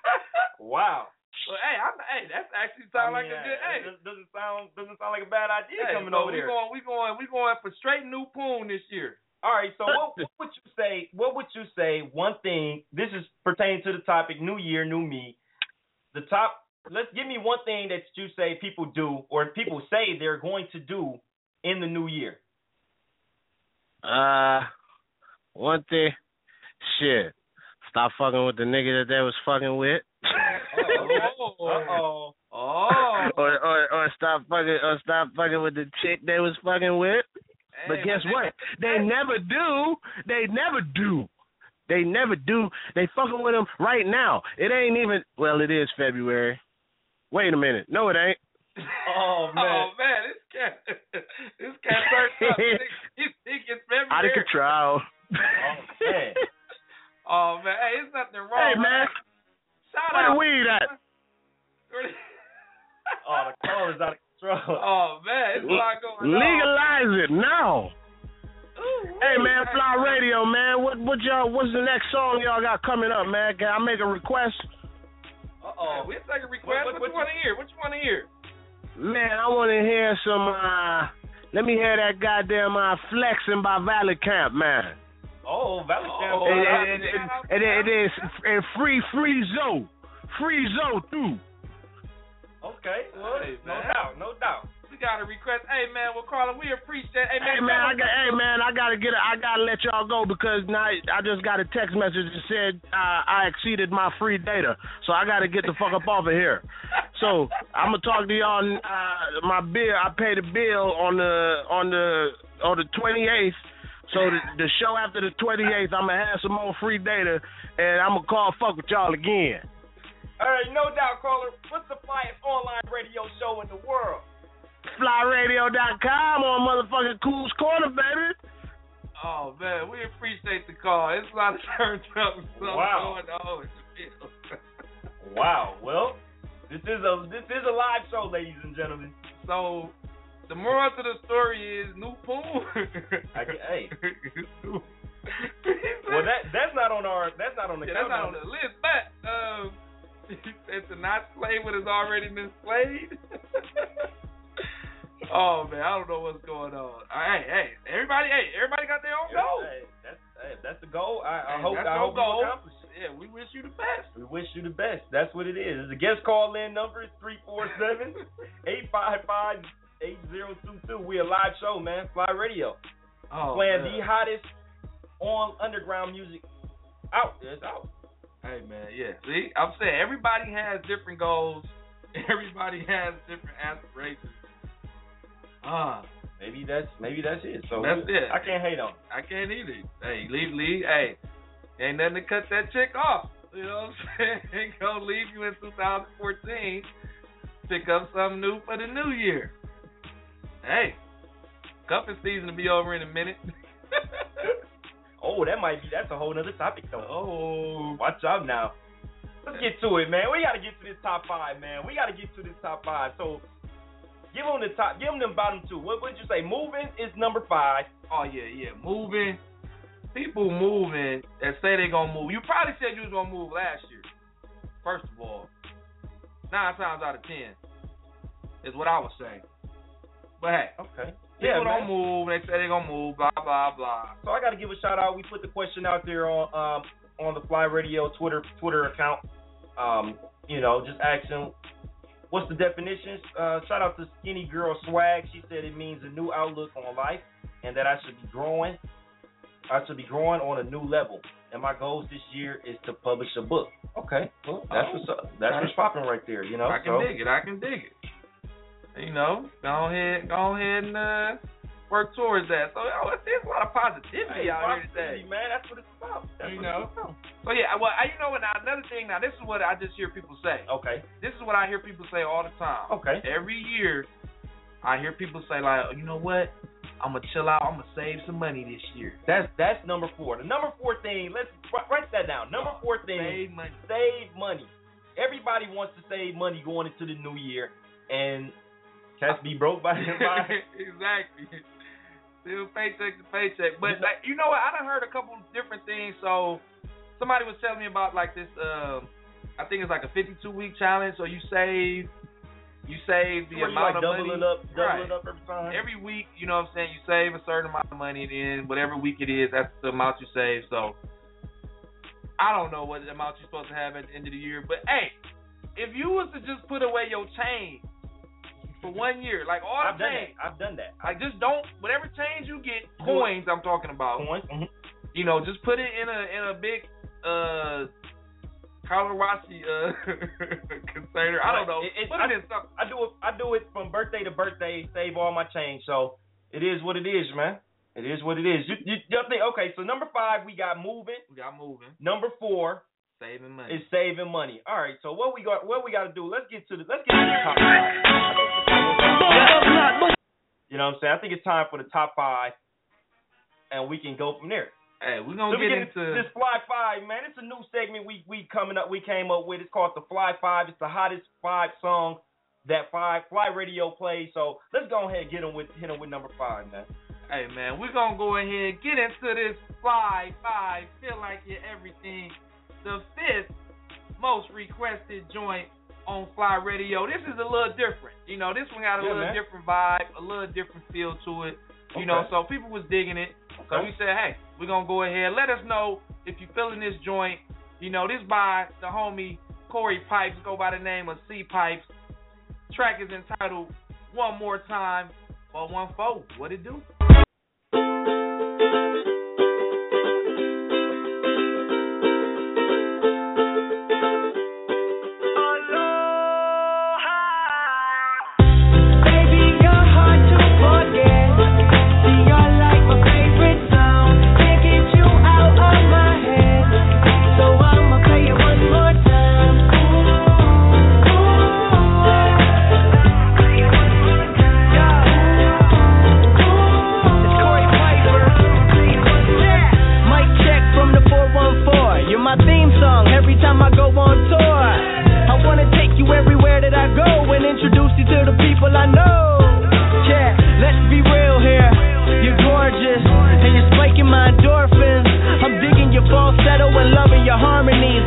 wow. So, hey, I'm, hey, that's actually sound I like a good. Hey, doesn't sound doesn't sound like a bad idea hey, coming so over we there. going, we going, we going for straight new poon this year. All right, so what, what would you say? What would you say? One thing. This is pertaining to the topic: New Year, New Me. The top. Let's give me one thing that you say people do, or people say they're going to do in the new year. Uh, one thing, shit. Stop fucking with the nigga that they was fucking with. Oh, oh. or, or or stop fucking or stop fucking with the chick they was fucking with. But guess what? They never do. They never do. They never do. They fucking with them right now. It ain't even. Well, it is February. Wait a minute. No, it ain't. Oh, oh man. Oh man, this cat, this cat turned up. He think it's Out of control. Oh man. Oh man, hey, it's nothing wrong. hey man, shout where the out. weed at? Oh, the call is out of control. oh man, it's a lot going on. Legalize it now. Ooh, Hey man, FLYE Radio, man. What what y'all? What's the next song y'all got coming up, man? Can I make a request? Uh oh, we'll take a request. What- What, what- you want to hear? What you want to hear? Man, I want to hear some. uh Let me hear that goddamn uh, "Flexing" by Valid Camp, man. Oh, Valid Camp. Oh, and, yeah. and, and, and, and, and, and free free Zoe, free Zoe too. Okay, well, Hey, no doubt, no doubt. Got a request. Hey man, well Carla, we appreciate. Hey man, Hey man, I got, hey man, I gotta get. I gotta let y'all go because now I just got a text message that said uh, I exceeded my free data, so I gotta get the fuck up off of here. So I'm gonna talk to y'all. Uh, my bill. I paid a bill on the on the on the 28th. So the, the show after the 28th, I'm gonna have some more free data, and I'm gonna call fuck with y'all again. All right, no doubt, caller. What's the flyest online radio show in the world? Flyradio.com on motherfucking Cool's Corner, baby. Oh man, we appreciate the call. It's a lot of turned up stuff Wow. going on in the field. Wow. Well, this is a this is a live show, ladies and gentlemen. so the moral to the story is new pool. I get- hey. Well, that that's not on our that's not on the yeah, that's not on the list, but um, it's to not slay what has already been slayed. Oh man, I don't know what's going on. Hey, hey, everybody, hey, everybody got their own goal. Hey, that's hey, that's the goal. I, I Hey, hope that's I hope goal. accomplish it. Yeah, we wish you the best. We wish you the best. That's what it is. The guest call in number is 347-855-8022. We a live show, man. FLYE Radio. Oh, Playing man. the hottest on underground music out. It's out. Hey man, yeah. See, I'm saying everybody has different goals. Everybody has different aspirations. Ah, Maybe that's maybe that's it. So That's it. I can't hate on. it. I can't either. Hey, leave, leave. Hey, ain't nothing to cut that chick off. You know what I'm saying? Ain't gonna leave you in 2014. Pick up something new for the new year. Hey, cuffing season will be over in a minute. Oh, that might be that's a whole nother topic though. oh, Watch out now. Let's get to it, man. We got to get to this top five, man. We got to get to this top five. So, give them the top. Give them the bottom two. What would you say? Moving is number five. Oh yeah, yeah. Moving. People moving that say they gonna move. You probably said you was gonna move last year. First of all. Nine times out of ten is what I would say. But hey, Okay. people Yeah, don't man. move, they say they gonna move, blah blah blah. So I got to give a shout out. We put the question out there on um on the FLYE Radio Twitter Twitter account. Um, you know, just asking what's the definitions. Uh, shout out to Skinny Girl Swag. She said it means a new outlook on life and that I should be growing. I should be growing on a new level. And my goals this year is to publish a book. Okay, well, that's Oh. what's up. That's what's popping right there. You know, I can so dig it, I can dig it. You know, go ahead go ahead and uh work towards that. So oh, there's a lot of positivity Hey, out here today. man. That's what it's about. That's You know? about. So yeah, well, I, you know what? Another thing. Now this is what I just hear people say. Okay. This is what I hear people say all the time. Okay. Every year, I hear people say like, oh, you know what? I'm gonna chill out. I'm gonna save some money this year. That's that's number four. The number four thing. Let's write, that down. Number four thing. Save money. save money. Everybody wants to save money going into the new year, and cats be broke by the by. exactly. Still paycheck to paycheck. But like, you know what? I done heard a couple different things. So somebody was telling me about like this. Um, I think it's like a 52 week challenge. So you save, you save the you amount like of double money it up, double Right. it up every time. every week. You know what I'm saying? You save a certain amount of money, and then whatever week it is, that's the amount you save. So I don't know what amount you're supposed to have at the end of the year. But hey, if you was to just put away your change for one year, like all the I've done that. change. I've done that. Like just don't whatever change you get, coins I'm talking about. Coins. mhm. You know, just put it in a in a big uh uh container. I don't know. It- it- put I- it in something. I do it. I do it from birthday to birthday. Save all my change. So it is what it is, man. It is what it is. You, you, you think? Okay. So number five, we got moving. We got moving, Number four saving money. is saving money. All right. So what we got? What we got to do? Let's get to the. Let's get to the top five. You know what I'm saying? I think it's time for the top five, and we can go from there. hey, we're gonna Let me get get into this Fly Five, man. It's a new segment we we coming up. We came up with. It's called the Fly Five. It's the hottest five song that five FLYE Radio plays. So let's go ahead and get them with hit 'em with number five, man. Hey man, we're gonna go ahead and get into this fly five. Feel like you're everything. The fifth most requested joint on FLYE Radio. This is a little different. You know, this one had a yeah, little man. different vibe, a little different feel to it. You okay. know, so people was digging it. Okay. So we said, hey, we're gonna go ahead. Let us know if you're feeling this joint. You know, this by the homie Corey Pipes, go by the name of C Pipes. Track is entitled One More Time by One Foe. What it do?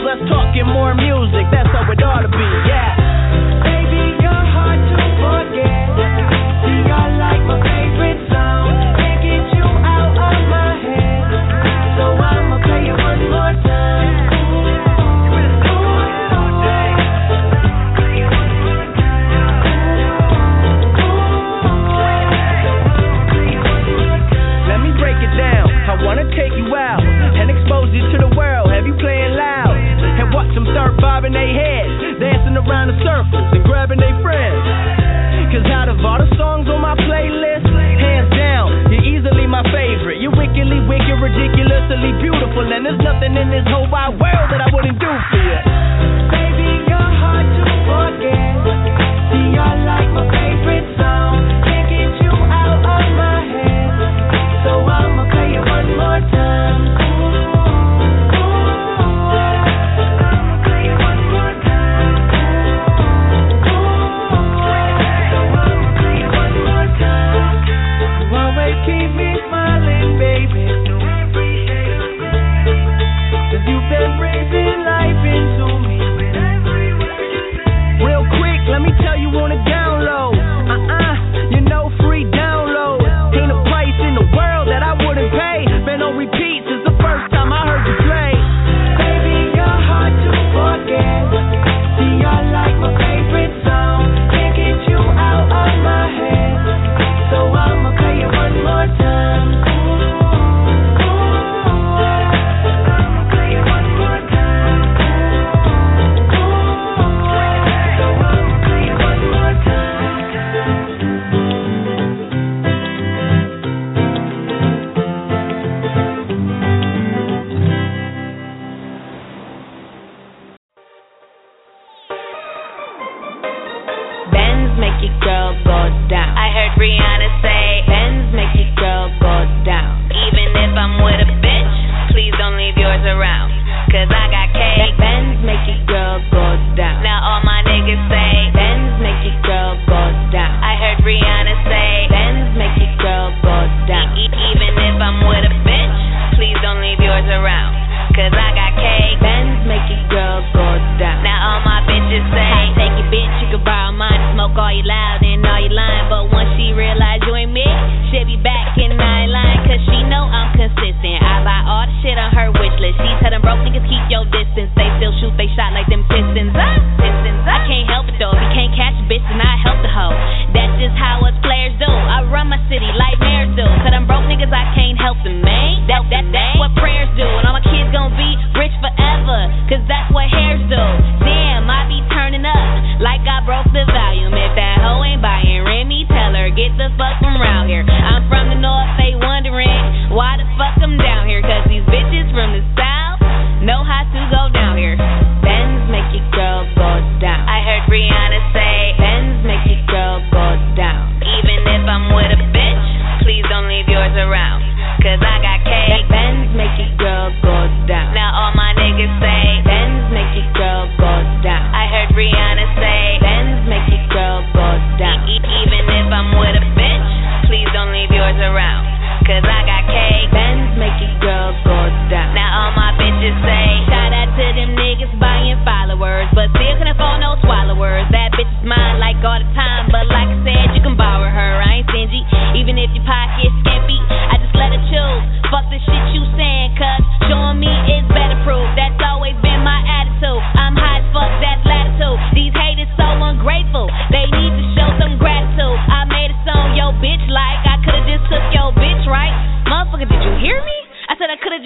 less talking, more music. That's how it ought to be. Yeah.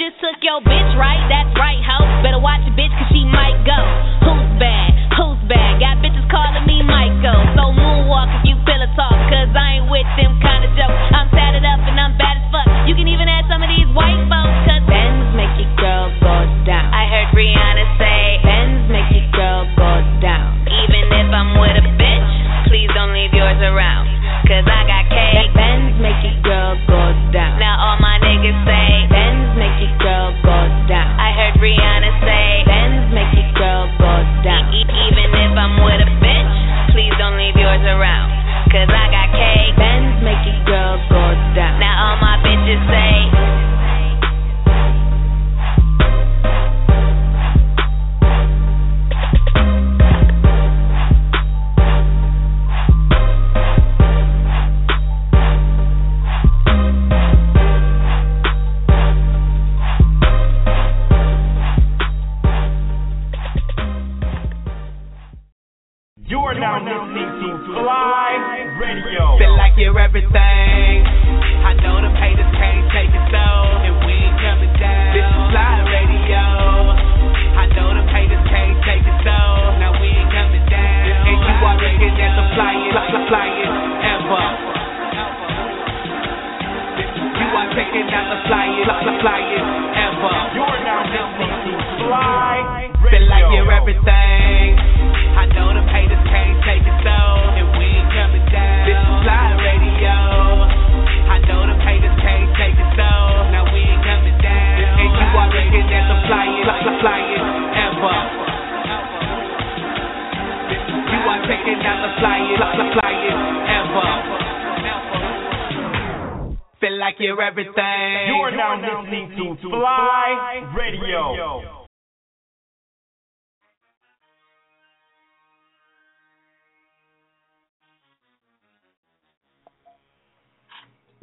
just took your bitch right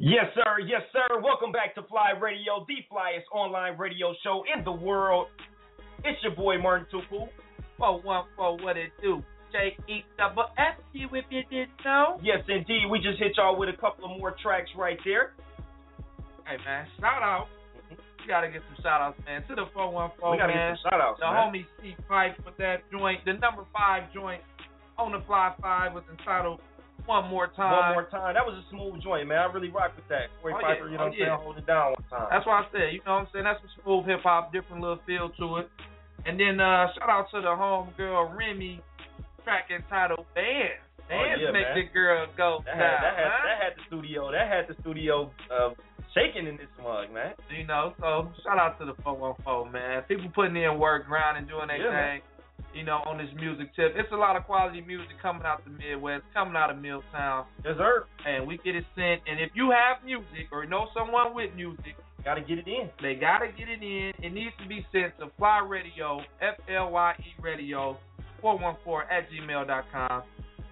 Yes, sir. Yes, sir. Welcome back to FLYE Radio, the flyest online radio show in the world. It's your boy Martin Tupu. Four one four, what it do? J E double S you if you didn't know. Yes, indeed. We just hit y'all with a couple of more tracks right there. Hey man, shout out. Mm-hmm. We gotta get some shout outs, man. To the four one four we gotta man. get some shout outs, the man. homie C Pipe with that joint. The number five joint on the fly five was entitled One More Time. One more time. That was a smooth joint, man. I really rock with that. Corey Oh, Piper, yeah. you know Oh, what I'm saying? Hold it down one time. That's why I said, you know what I'm saying? That's some smooth hip hop, different little feel to it. And then uh shout out to the home girl Remy, track entitled Dance. Oh, yeah, make man. the girl go That had, that, had, that had the studio. That had the studio uh, shaking in this mug, man. You know, so shout out to the 414, man. People putting in work, grinding, doing their Yeah, man. You know, on this music tip. It's a lot of quality music coming out the Midwest, coming out of Milltown. Yes, sir. And we get it sent. And if you have music or know someone with music, Gotta get it in. they got to get it in. It needs to be sent to FLYE Radio, F L Y E Radio, 414 at gmail.com.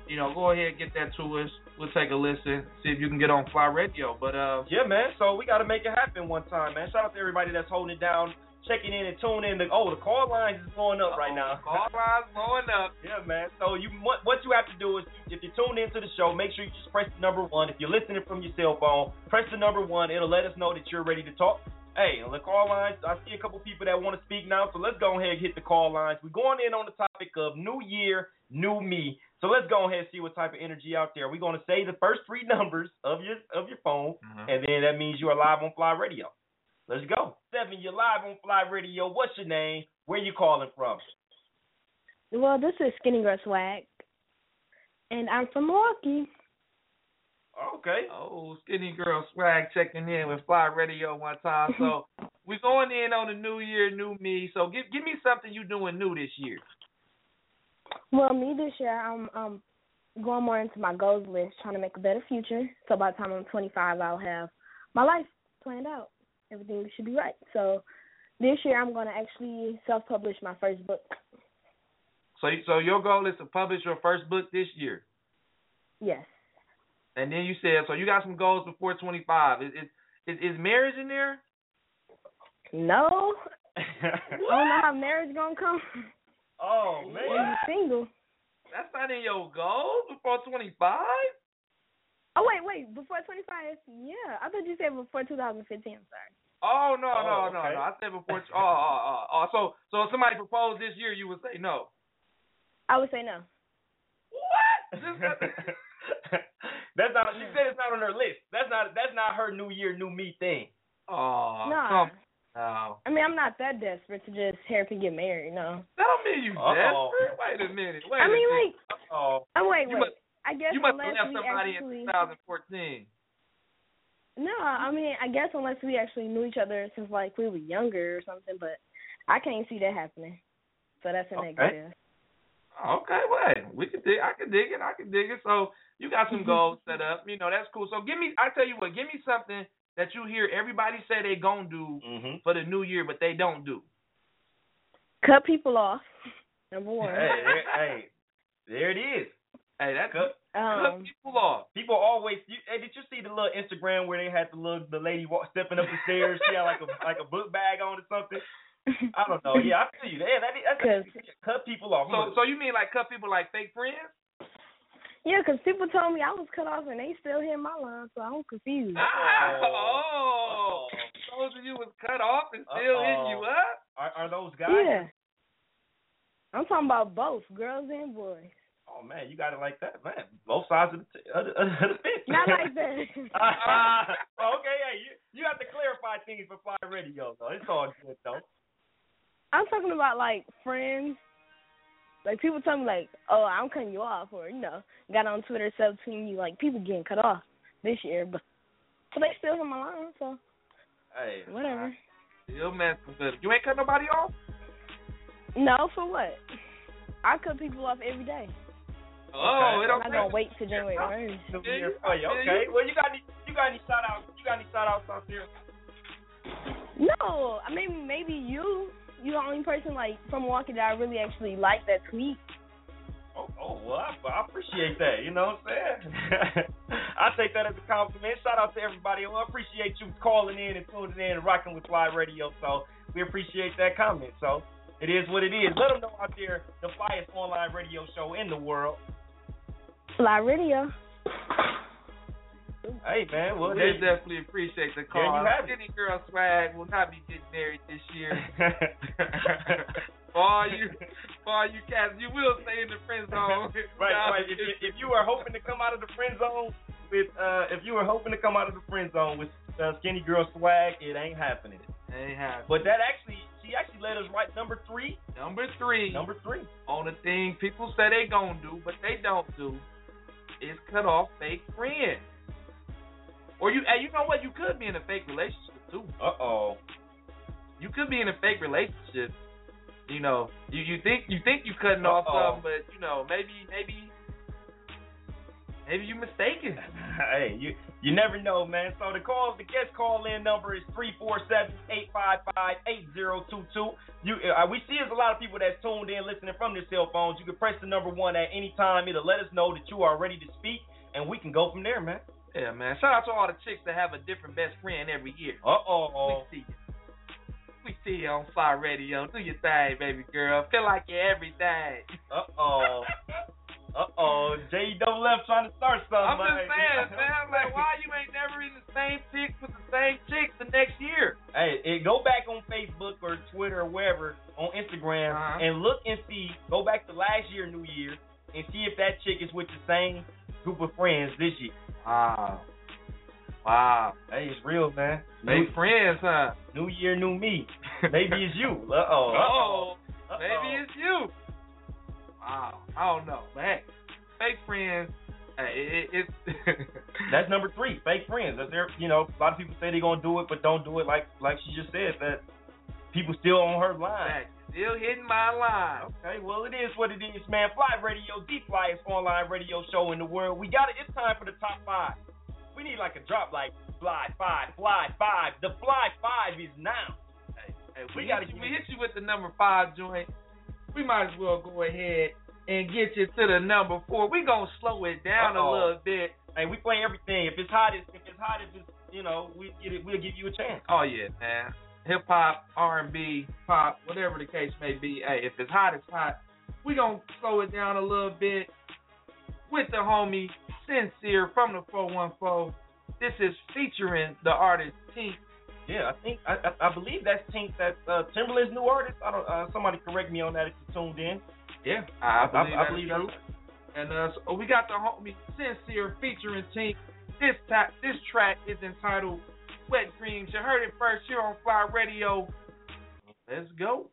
You know, go ahead and get that to us. We'll take a listen, see if you can get on FLYE Radio. But, uh, Yeah, man. So we got to make it happen one time, man. Shout out to everybody that's holding it down, checking in and tuning in. To, oh, the call lines is going up right now. Oh, call lines blowing up. Yeah, man. So you what, what you have to do is if you tune into the show, make sure you just press the number one. If you're listening from your cell phone, press the number one. It'll let us know that you're ready to talk. Hey, on the call lines, I see a couple people that want to speak now, so let's go ahead and hit the call lines. We're going in on the topic of New Year, New Me. So let's go ahead and see what type of energy out there. We're going to say the first three numbers of your of your phone, mm-hmm. and then that means you are live on FLYE Radio. Let's go. Seven, you're live on FLYE Radio. What's your name? Where you calling from? Well, this is Skinny Girl Swag, and I'm from Milwaukee. Okay. Oh, skinny girl swag checking in with FLYE Radio one time. So we're going in on the new year, new me. So give give me something you doing new this year. Well, me this year, I'm um going more into my goals list, trying to make a better future. So by the time I'm 25, I'll have my life planned out. Everything should be right. So this year, I'm going to actually self-publish my first book. So so your goal is to publish your first book this year. Yes. And then you said so you got some goals before 25. Is is is, is marriage in there? No. I don't know how marriage gonna come oh when man. you're single. That's not in your goals before 25. Oh wait, wait. Before 25? Yeah, I thought you said before 2015. I'm sorry. Oh no Oh, no no okay. no! I said before. Oh, oh oh oh. So so if somebody proposed this year, you would say no. I would say no. What? that's not. She said it's not on her list. That's not. That's not her New Year, New Me thing. Oh, Nah. come no. I mean, I'm not that desperate to just hair and get married. No. That don't mean you Uh-oh. desperate. Wait a minute. Wait I a mean, minute. like, Oh. oh wait, You wait. must- I guess You must have left somebody actually, in 2014. No, I mean, I guess unless we actually knew each other since like we were younger or something, but I can't see that happening. So that's a Okay. negative. Okay, well, we can dig. I can dig it. I can dig it. So you got some goals set up. You know that's cool. So give me. I tell you what. Give me something that you hear everybody say they gonna do Mm-hmm. for the new year, but they don't do. Cut people off. Number one. Hey, hey, hey, there it is. Hey, that's Cut, cut Um, people off. people always. You, hey, did you see the little Instagram where they had the little the lady walk, stepping up the stairs? She had like a like a book bag on or something. I don't know. Yeah, I feel you. Yeah, that, that's Cause, cut people off. So, so you mean like cut people like fake friends? yeah, 'cause people told me I was cut off and they still hit my line, so I'm confused. Ah, Uh-oh. oh, those of you was cut off and still hitting you up. Are, are those guys? Yeah. I'm talking about both, girls and boys. Oh man, you got it like that, man. Both sides of the t- of the, of the fence. Not like that. Uh-huh. okay, hey, you you have to clarify things for FLYE Radio though. It's all good though. I'm talking about like friends. Like people tell me like, oh, I'm cutting you off, or you know, got on Twitter subtweeting you. Like people getting cut off this year, but but they still hit my line, so Hey, whatever. With it. You ain't cut nobody off. No, for what? I cut people off every day. Oh, it I'm don't not gonna wait till January first. New Yeah, Year you- for you. yeah, Okay. Well, you got any you got any shout outs? You got any shout outs out there? No, I mean maybe you. You're the only person like from Milwaukee that I really actually like that tweet. Oh, oh well, I, I appreciate that. You know what I'm saying? I take that as a compliment. Shout out to everybody. Well, I appreciate you calling in and tuning in and rocking with FLYE Radio. So we appreciate that comment. So it is what it is. Let them know out there the flyest online radio show in the world. FLYE Radio. Hey man, well We there's definitely appreciate the There you call. have it. Skinny Girl Swag will not be getting married this year. for all you, for all you cats, you will stay in the friend zone. right, right. If, if, if you are hoping to come out of the friend zone with, uh, if you were hoping to come out of the friend zone with uh, skinny girl swag, it ain't happening. Ain't happening. But that actually, she actually let us right number three. Number three, Number three. on the thing people say they gonna do, but they don't do, is cut off fake friends. Or you, hey, you know what? You could be in a fake relationship too. Uh oh. You could be in a fake relationship. You know, you you think you think you cutting off Uh-oh. something, but you know maybe maybe maybe you mistaken. hey, you you never know, man. So the call, the guest call in number is three four seven eight five five eight zero two two. You, uh, we see there's a lot of people that's tuned in listening from their cell phones. You can press the number one at any time. It'll let us know that you are ready to speak, and we can go from there, man. Yeah, man. Shout out to all the chicks that have a different best friend every year. Uh oh. We see you. We see you on FLYE Radio. Do your thing, baby girl. Feel like you're everything. Uh oh. Uh oh. J double F trying to start something. I'm just saying, man. Like, why you ain't never in the same chick with the same chick the next year? Hey, it, go back on Facebook or Twitter or wherever on Instagram Uh-huh. and look and see. Go back to last year New Year and see if that chick is with the same group of friends this year. Wow. Wow. Hey, it's real, man. New friends, huh? New Year, new me. Maybe it's you. Uh oh. Uh Oh, maybe it's you. Wow. I don't know. But hey, fake friends, hey, it, it, it's. That's number three. Fake friends. That's their. You know, a lot of people say they're gonna do it, but don't do it. Like like she just said that people still on her line. Still hitting my line. Okay, well it is what it is, man. FLYE Radio, the flyest online radio show in the world. We got it. It's time for the top five. We need like a drop, like fly five, fly five. The fly five is now. Hey, We we, gotta hit you, we hit you with the number five joint. We might as well go ahead and get you to the number four. We gonna slow it down Uh-oh. a little bit. Hey, we play everything. If it's hot, it's, if it's hot, if it's you know, we get it. We'll give you a chance. Oh yeah, man. Hip hop, R and B, pop, whatever the case may be. Hey, if it's hot, it's hot. We gonna slow it down a little bit with the homie Sincere from the 414. This is featuring the artist Tink. Yeah, I think I I, I believe that's Tink. That's uh, Timbaland's new artist. I don't. Uh, somebody correct me on that if you tuned in. Yeah, I I, believe, I that's believe true. And uh, so we got the homie Sincere featuring Tink. This ta- this track is entitled Wet Dreams. You heard it first here on FLYE Radio. Let's go.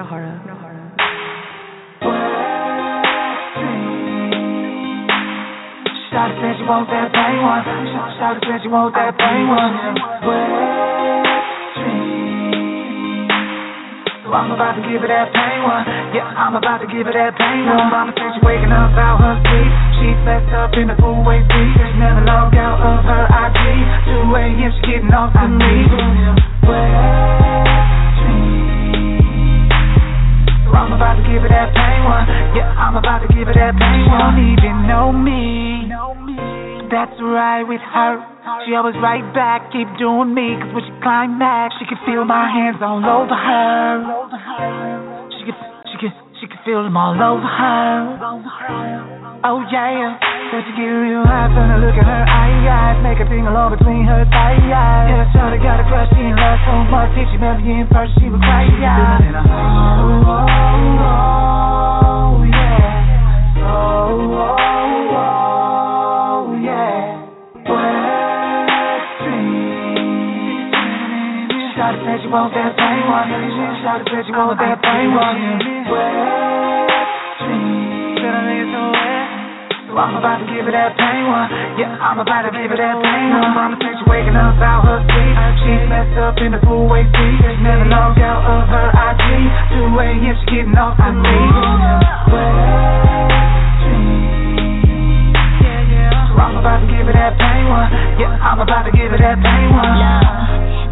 Nahara. Shawty said she want that bang one. Shawty said she want that bang one. Wet dream. So I'm about to give her that pain one. Yeah, I'm about to give her that pain one. Mama said she waking up out her sleep. She's messed up in the four-way seat. She never logged out of her IG. 2 a.m. she getting off to me. Wet I'm about to give her that pain one. Yeah, I'm about to give her that pain one. Don't even know me. That's right with her. She always right back, keep doing me. Cause when she climax, she can feel my hands all over her. She can, she can, she can feel them all over her. Oh yeah. Said she get real high from the look in her eyes. Make her tingle all between her thighs. Yeah, shawty got a crush, she in love so much. If she met me in person, she would cry. Yeah. Oh, oh, oh, yeah. Oh, oh, oh, yeah. Wet dream. Said she want that same one. Said she want that same one. Wet dream. Said I need some wet. So I'm about to give her that pain one. Yeah, I'm about to give her that pain one. Mama said she waking up out her sleep. She's messed up in the four-way seat. Never logged out of her IG. 2 a.m. she getting off to me. So I'm about to give her that pain one. Yeah, I'm about to give her that pain one.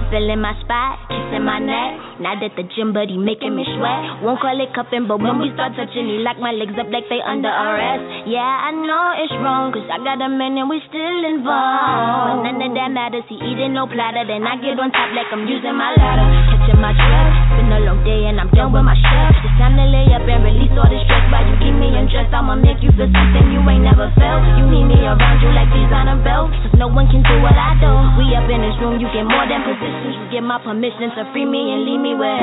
Feeling my spot, kissing my neck. Not at the gym, but he making me sweat. Won't call it cuffing, but when we start touching, he lock my legs up like they under arrest. Yeah, I know it's wrong, cause I got a man and we still involved. None of that matters, he eating no platter. Then I get on top like I'm using my ladder. Catching my been a long day and I'm done with my chef. It's time to lay up and release all the stress. While you keep me undressed, I'ma make you feel something you ain't never felt. You need me around you like designer belts, cause no one can do what I do. We up in this room, you get more than positions. You get my permission to free me and leave me with.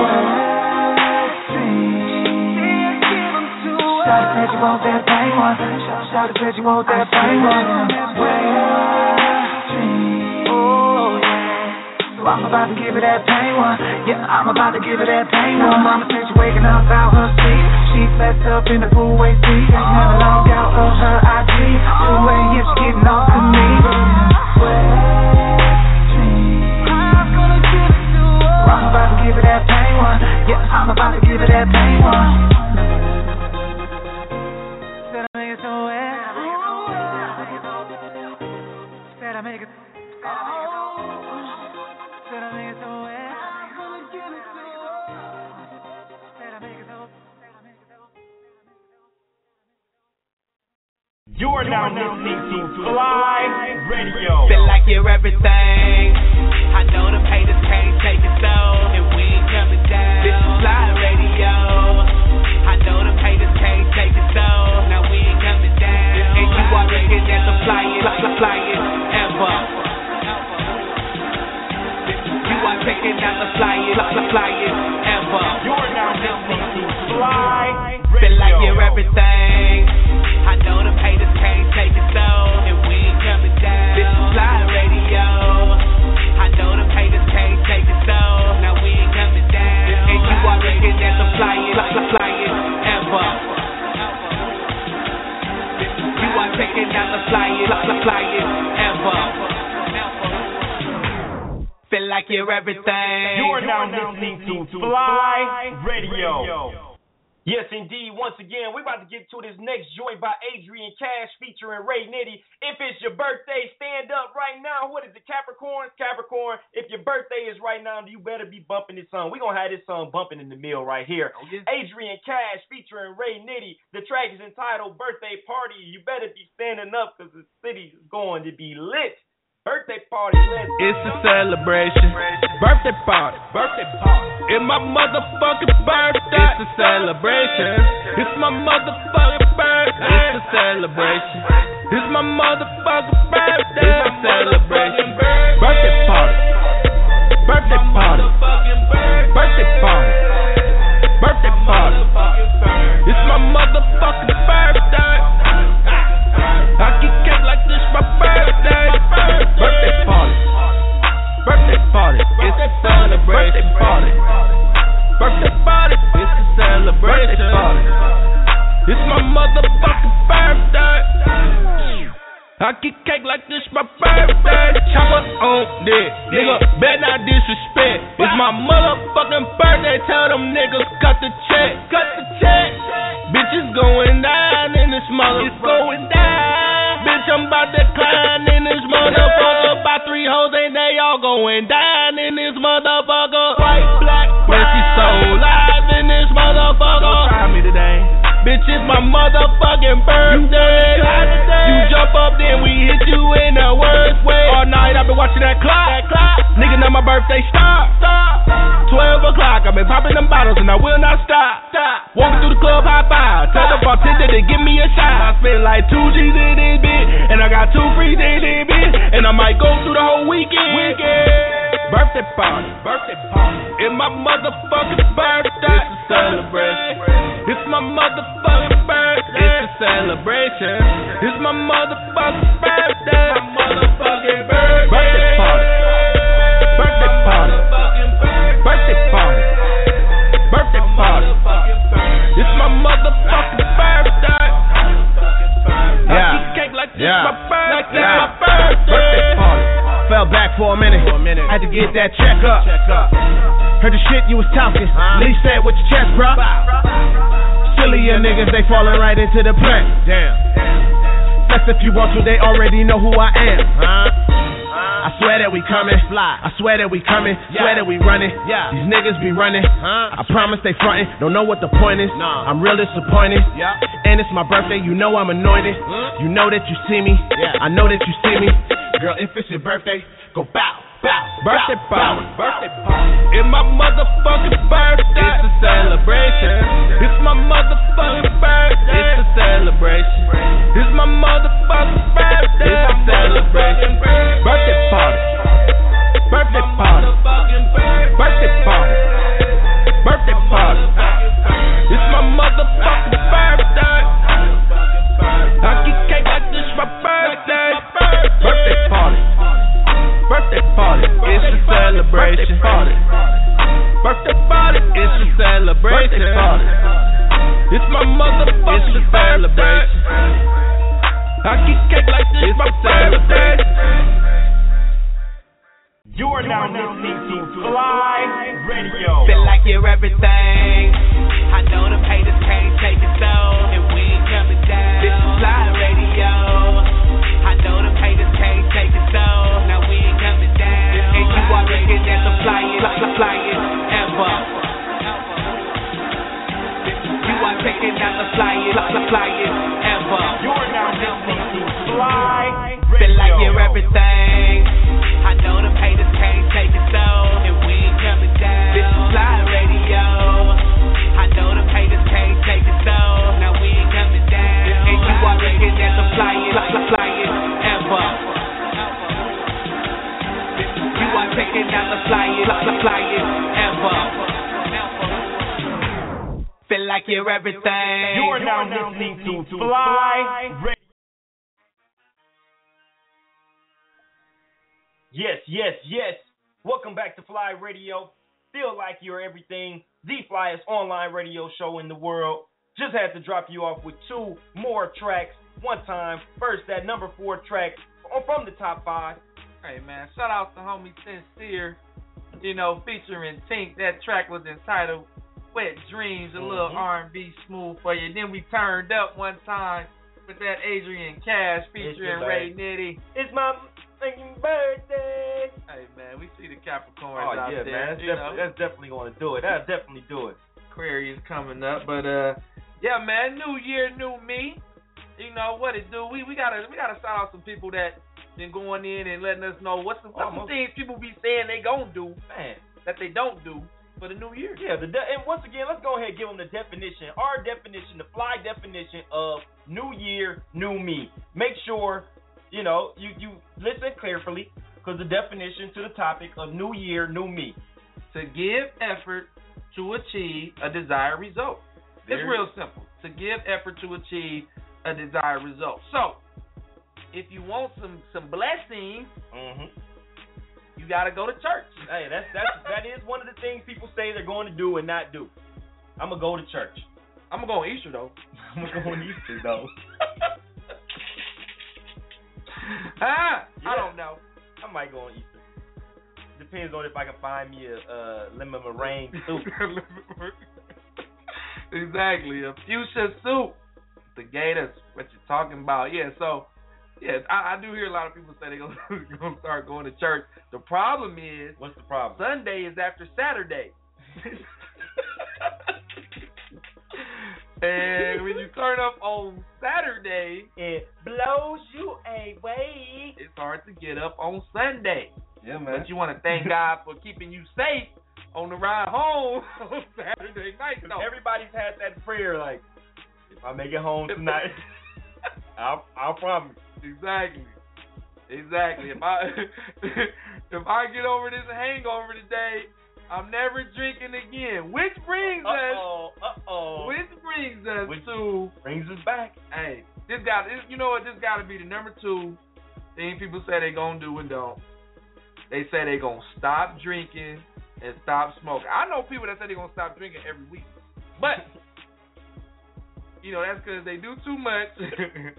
Shawty said you want that bang one. Shout Shawty said you want that bang one. Oh yeah. So I'm about to give her that pain one. Yeah, I'm about to give her that pain one. Mama said she waking up out her sleep. She's messed up in the four-way seat. She never logged out of her IG. 2 a.m. she getting off to me. I'm about to give her that pain one. Yeah, I'm about to give her that pain one. You are now listening to FLYE Radio. Feel like you're everything. I know them haters can't take it so, and we ain't coming down. This is FLYE Radio. I know them haters can't take it so, now we ain't coming down. And you are looking at the flyest, fly- flyest ever. You are checking out the flyest, fly- flyest ever. You are now listening to Fly Feel like you're everything. I know them haters can't take it so, and we ain't coming down. This is FLYE Radio. I know them haters can't take it so, now we ain't coming down. And you are looking at the flyest, fly- flyest ever. You are checking out the flyest, fly- ever. Feel like you're everything. You are now listening to FLYE Radio. Yes, indeed. Once again, we're about to get to this next joint by Adrian Cash featuring Ray Nitty. If it's your birthday, stand up right now. What is it, Capricorn? Capricorn, if your birthday is right now, you better be bumping this song. We're going to have this song bumping in the mill right here. Oh, Adrian Cash featuring Ray Nitty. The track is entitled Birthday Party. You better be standing up because the city is going to be lit. Birthday party, let's It's a celebration. Birthday party. Birthday party. It's my motherfucking birthday. It's a celebration. It's my motherfucking birthday. It's a celebration. It's my motherfucking birthday. It's a celebration. Birthday party. Birthday party. Birthday party. Birthday party. It's my motherfucking birthday. I get cake like this my. Birthday if you want to, they already know who I am. Huh? I swear that we coming. Fly. I swear that we coming. Swear that we running. Yeah. These niggas be running. Huh? I promise they frontin'. Don't know what the point is. Nah. I'm real disappointed. Yeah. And it's my birthday. You know I'm anointed. You know that you see me. Yeah. I know that you see me. Girl, if it's your birthday, go bow. Bow. Birthday bow, like you're everything. You are now listening to FLYE Radio. Yes, yes, yes. Welcome back to FLYE Radio. Feel like you're everything. The flyest online radio show in the world. Just had to drop you off with two more tracks. One time. First, that number four track from the top five. Hey man, shout out to homie Sincere, you know, featuring Tink. That track was entitled Wet Dreams, a little Mhm. R&B smooth for you. Then we turned up one time with that Adrian Cash featuring Ray bag. Nitty. It's my fucking birthday. Hey man, we see the Capricorns Oh out yeah, there. man. That's, you definitely, that's definitely going to do it. That'll definitely do it. Aquarius coming up, but uh, yeah, man, new year, new me. You know what it do? We we gotta we gotta shout out some people that been going in and letting us know what's some, what's some Almost. things people be saying they gonna do Man. that they don't do for the new year. Yeah, the de- and once again, let's go ahead and give them the definition, our definition, the fly definition of new year, new me. Make sure, you know, you you listen carefully because the definition to the topic of new year, new me. To give effort to achieve a desired result. It's real simple. To give effort to achieve a desired result. So, if you want some some blessings, Mm-hmm. You gotta go to church. Hey, that's that's that is one of the things people say they're going to do and not do. I'm gonna go to church. I'm gonna go on Easter though. I'm gonna go on Easter though. Ah I don't know. I might go on Easter. Depends on if I can find me a uh, lemon meringue soup. exactly, a fuchsia soup. The gators, what you talking about? Yeah, so yes, I, I do hear a lot of people say they're gonna, gonna start going to church. The problem is, What's the problem? Sunday is after Saturday. and when you turn up on Saturday, it blows you away. It's hard to get up on Sunday. Yeah, man. But you want to thank God for keeping you safe on the ride home on Saturday night. though. Everybody's had that prayer like, if I make it home tonight, I'll I'll promise. Exactly. Exactly. If I if I get over this hangover today, I'm never drinking again. Which brings us Uh-oh, uh-oh. which brings us Which to brings us back. hey, this got this, you know what, this gotta be the number two thing people say they gonna do and don't. They say they gonna stop drinking and stop smoking. I know people that say they gonna stop drinking every week. But you know, that's because they do too much.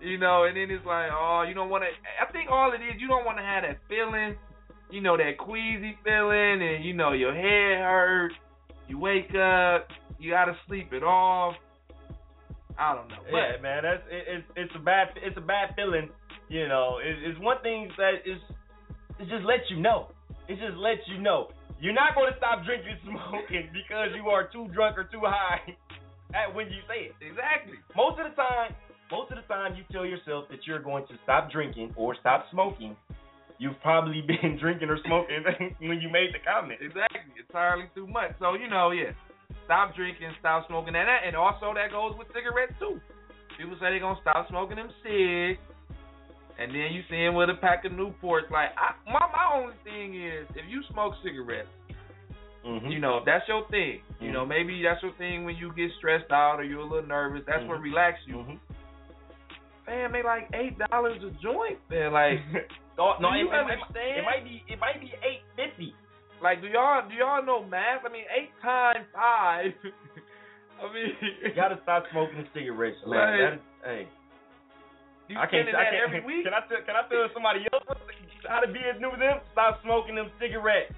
you know, and then it's like, oh, you don't want to. I think all it is, you don't want to have that feeling, you know, that queasy feeling, and you know, your head hurts. You wake up, you gotta sleep it off. I don't know, but yeah, man, that's it, it's it's a bad it's a bad feeling. You know, it, it's one thing that is it just lets you know. It just lets you know you're not going to stop drinking smoking because you are too drunk or too high at when you say it. exactly. Most of the time, most of the time you tell yourself that you're going to stop drinking or stop smoking. You've probably been drinking or smoking when you made the comment. Exactly, entirely too much. So you know, yeah, stop drinking, stop smoking, and that, and also that goes with cigarettes too. People say they're gonna stop smoking them cigs, and then you see them with a pack of Newports. Like, I, my my only thing is, if you smoke cigarettes, Mm-hmm. you know, if that's your thing. You know, maybe that's your thing when you get stressed out or you're a little nervous. That's what Mhm. relax you. Man, they like eight dollars a joint. Man, like, no, do you it, understand? it might be it might be eight fifty. Like, do y'all do y'all know math? I mean, eight times five. I mean, You gotta stop smoking cigarettes, man. Right. That is, hey, you I can't. I can't. every week. Can I tell? Can I tell somebody else how to be as new as them? Stop smoking them cigarettes.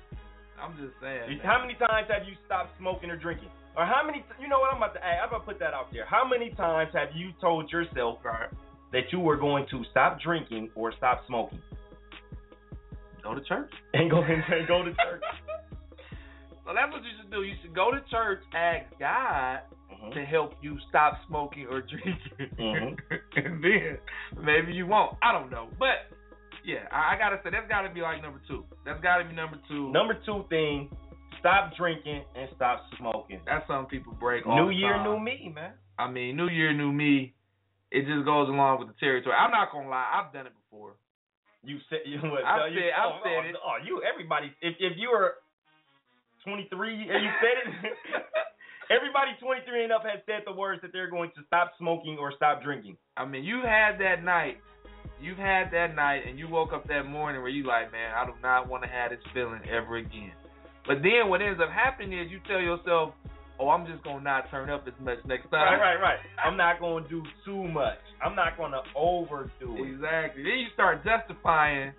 I'm just saying. man. How many times have you stopped smoking or drinking? Or how many? You know what I'm about to ask? I'm about to put that out there. How many times have you told yourself that you were going to stop drinking or stop smoking Go to church. and go and go to church? So that's what you should do. You should go to church, ask God Mhm. to help you stop smoking or drinking, Mhm. and then maybe you won't. I don't know, but yeah, I, I gotta say that's gotta be like number two. That's gotta be number two. Number two thing: stop drinking and stop smoking. That's something people break. all New year, new me, man. I mean, New Year, new me. It just goes along with the territory. I'm not gonna lie, I've done it before. You said you what? I no, you, said- I oh, said oh, it. Oh, you everybody. If if you were 23 and you said it, everybody 23 and up has said the words that they're going to stop smoking or stop drinking. I mean, you had that night. You've had that night, and you woke up that morning where you like, man, I do not want to have this feeling ever again. But then what ends up happening is you tell yourself, oh, I'm just gonna not turn up as much next time. Right, right, right. I'm not going to do too much. I'm not going to overdo it. Exactly. Then you start justifying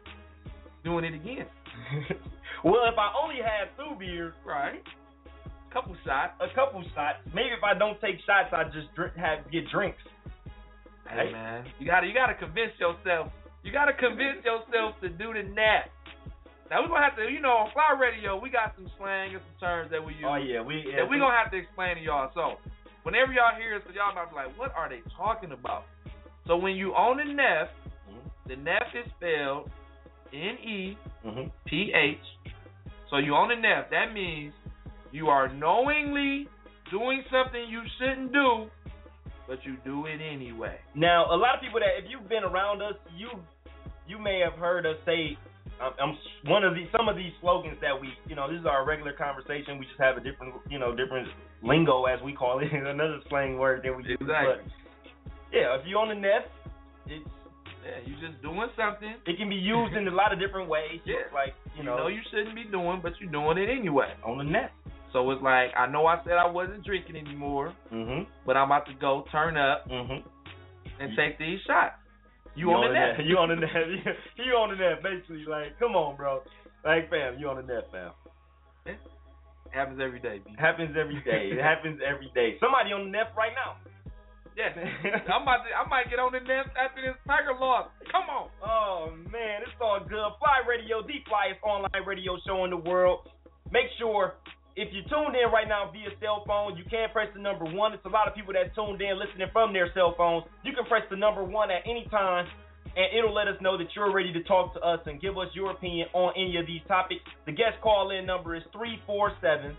doing it again. well, if I only had two beers, right, A couple shots, a couple shots. Maybe if I don't take shots, I just drink, have get drinks. Hey man, you gotta you gotta convince yourself. You gotta convince yourself to do the nap. Now we're gonna have to, you know, on FLYE Radio, we got some slang and some terms that we use. Oh yeah, we that we gonna have to explain to y'all. So whenever y'all hear us, y'all might be like, what are they talking about? So when you own a Neff, mm-hmm. the Neff is spelled N E. P H. So you own a Neff. That means you are knowingly doing something you shouldn't do, but you do it anyway. Now, a lot of people that if you've been around us, you you may have heard us say um, one of these some of these slogans that we you know this is our regular conversation. We just have a different you know different lingo as we call it, another slang word that we use. Exactly. But yeah, if you're on a net, it's Yeah, you just doing something. it can be used in a lot of different ways. Yeah. like you know, you shouldn't be doing, but you're doing it anyway. on the net. So it's like I know I said I wasn't drinking anymore, Mhm. but I'm about to go turn up Mhm. and take these shots. You on the net. You on the net. you on the net, basically. Like, come on, bro. Like, fam, you on the net, fam. Happens every day. B. Happens every day. It happens every day. Somebody on the net right now. Yes. I'm about to, I might get on the net after this Tiger loss. Come on. Oh man, it's all good. FLYE Radio, the flyest online radio show in the world. Make sure if you're tuned in right now via cell phone, you can press the number one. It's a lot of people that tuned in listening from their cell phones. You can press the number one at any time, and it'll let us know that you're ready to talk to us and give us your opinion on any of these topics. The guest call in number is 347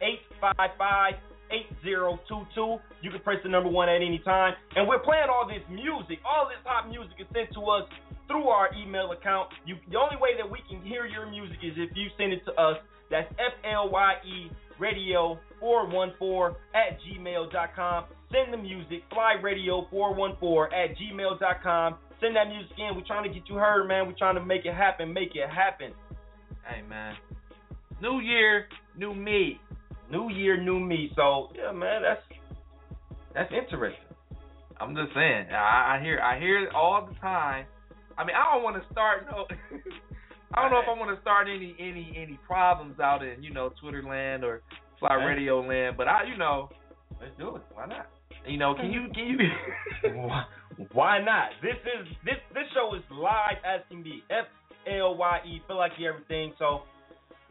855 8022. You can press the number one at any time. And we're playing all this music. All this hot music is sent to us through our email account. You, the only way that we can hear your music is if you send it to us. That's F-L-Y-E radio 414 at gmail.com. Send the music, fly radio 414 at gmail.com. Send that music in. We're trying to get you heard, man. We're trying to make it happen. Make it happen. Hey man. New year, new me. New year, new me. So yeah, man, that's that's interesting. I'm just saying. I, I hear I hear it all the time. I mean, I don't want to start no. I don't know if I want to start any any any problems out in you know Twitter land or Fly. Radio land, but I you know Let's do it. Why not? you know can you can you Why, not? This is this this show is live as can be. F L Y E. Feel like you everything. So